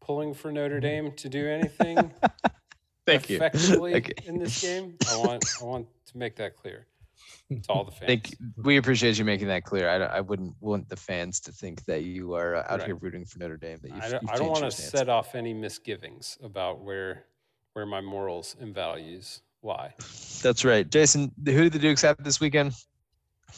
pulling for Notre Dame to do anything Thank you. effectively Okay. in this game. I want I want to make that clear to all the fans. Thank we appreciate you making that clear. I, don't- I wouldn't want the fans to think that you are uh, out Right. here rooting for Notre Dame. That you've, I don't, you've I don't want to set off any misgivings about where where my morals and values lie. That's right, Jason. Who do the Dukes have this weekend?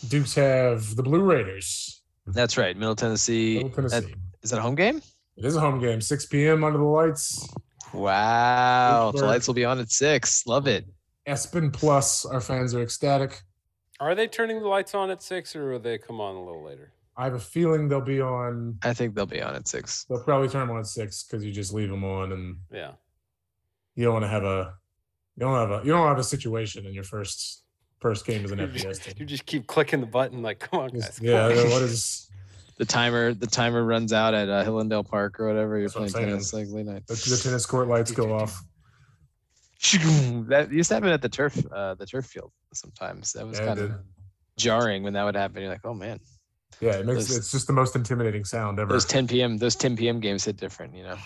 Dukes have the Blue Raiders. That's right, Middle Tennessee. Middle Tennessee. Is that a home game? It is a home game, 6 p.m. under the lights. Wow, the lights will be on at six. Love it. ESPN Plus, our fans are ecstatic. Are they turning the lights on at six, or will they come on a little later? I have a feeling they'll be on. I think they'll be on at six. They'll probably turn them on at six because you just leave them on, and Yeah. you don't want to have a. You don't have a. You don't have a situation in your first first game as an FBS team. you just keep clicking the button, like, come on, guys. Come yeah. on." What is The timer, the timer runs out at uh, Hillandale Park or whatever. You're That's playing tennis like late night. the, the tennis court lights go off? That used to happen at the turf, uh, the turf field. Sometimes that was Yeah, kind of jarring when that would happen. You're like, oh man, Yeah, it makes Those- it's just the most intimidating sound ever. those 10 p.m. those 10 p.m. games hit different. You know,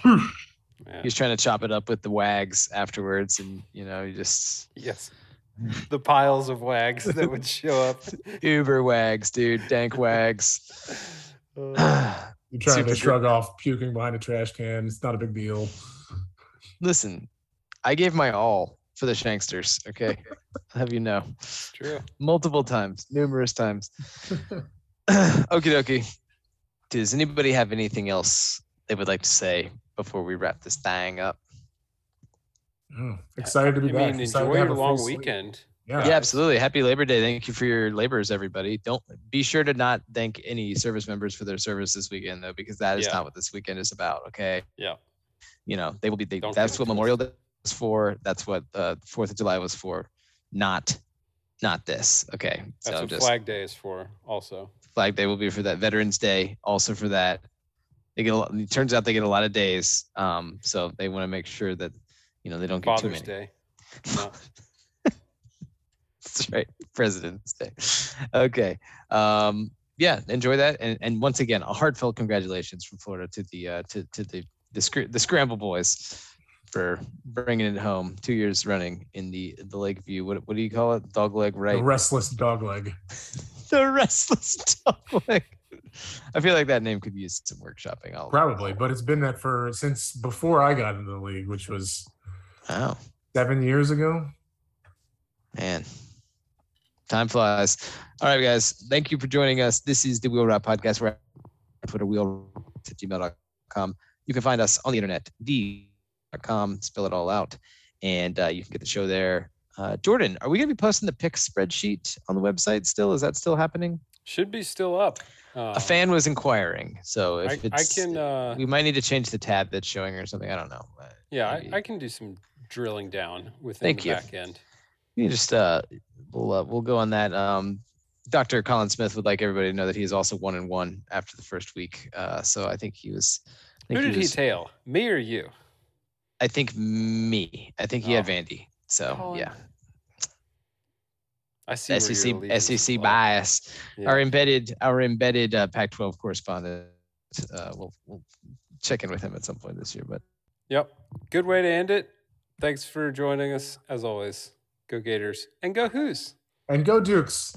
Yeah. he's trying to chop it up with the wags afterwards, and you know, you just Yes. The piles of wags that would show up. uber wags, dude, dank wags. Uh, You're trying super to gr- shrug off puking behind a trash can. It's not a big deal. Listen, I gave my all for the Shanksters. Okay, I'll have you know, true. multiple times, numerous times. Okie dokie. Does anybody have anything else they would like to say before we wrap this thing up? Mm, excited to be I back. mean, Excited enjoy to your a long slate. weekend. Yeah, Yeah, absolutely. Happy Labor Day. Thank you for your labors, everybody. Don't be sure to not thank any service members for their service this weekend, though, because that is Yeah. not what this weekend is about. Okay. Yeah. You know, they will be. They, that's what it to us. Memorial Day was for. That's what uh, Fourth of July was for. Not, not this. Okay. That's so what just Flag Day is for, also. Flag Day will be for that. Veterans Day also for that. They get a lot, it turns out they get a lot of days. Um, so they want to make sure that you know they don't get too Father's many. Day. No. That's right. President's Day. Okay. Um, yeah, enjoy that. And and once again, a heartfelt congratulations from Florida to the uh, to to the the, scr- the Scramble Boys for bringing it home two years running in the the Lakeview. What what do you call it? Dogleg right? the restless dog leg. The restless dogleg. I feel like that name could use some workshopping. I'll, Probably, but it's been that for since before I got into the league, which was Oh seven years ago. man, time flies. All right, guys. Thank you for joining us. This is the Wheel Route Podcast. We're at Twitter, wheel at gmail.com. You can find us on the internet, the.com, spell it all out. And uh, you can get the show there. Uh, Jordan, are we going to be posting the pick spreadsheet on the website still? Is that still happening? Should be still up. Uh, A fan was inquiring. So if I, I can, uh, we might need to change the tab that's showing or something. I don't know. Yeah, I, I can do some drilling down within Thank the you. back end. You just uh, we'll uh, we'll go on that. Um, Dr. Colin Smith would like everybody to know that he is also one and one after the first week. Uh, so I think he was. Think Who did he was- tail? Me or you? I think me. I think he had Oh. Vandy. So Colin, yeah, I see. where your SEC allegiance SEC lie. bias. Yeah. Our embedded our embedded uh, Pac-12 correspondent. Uh, we'll we'll check in with him at some point this year. But Yep. Good way to end it. Thanks for joining us as always. Go Gators and go Hoos. And go Dukes.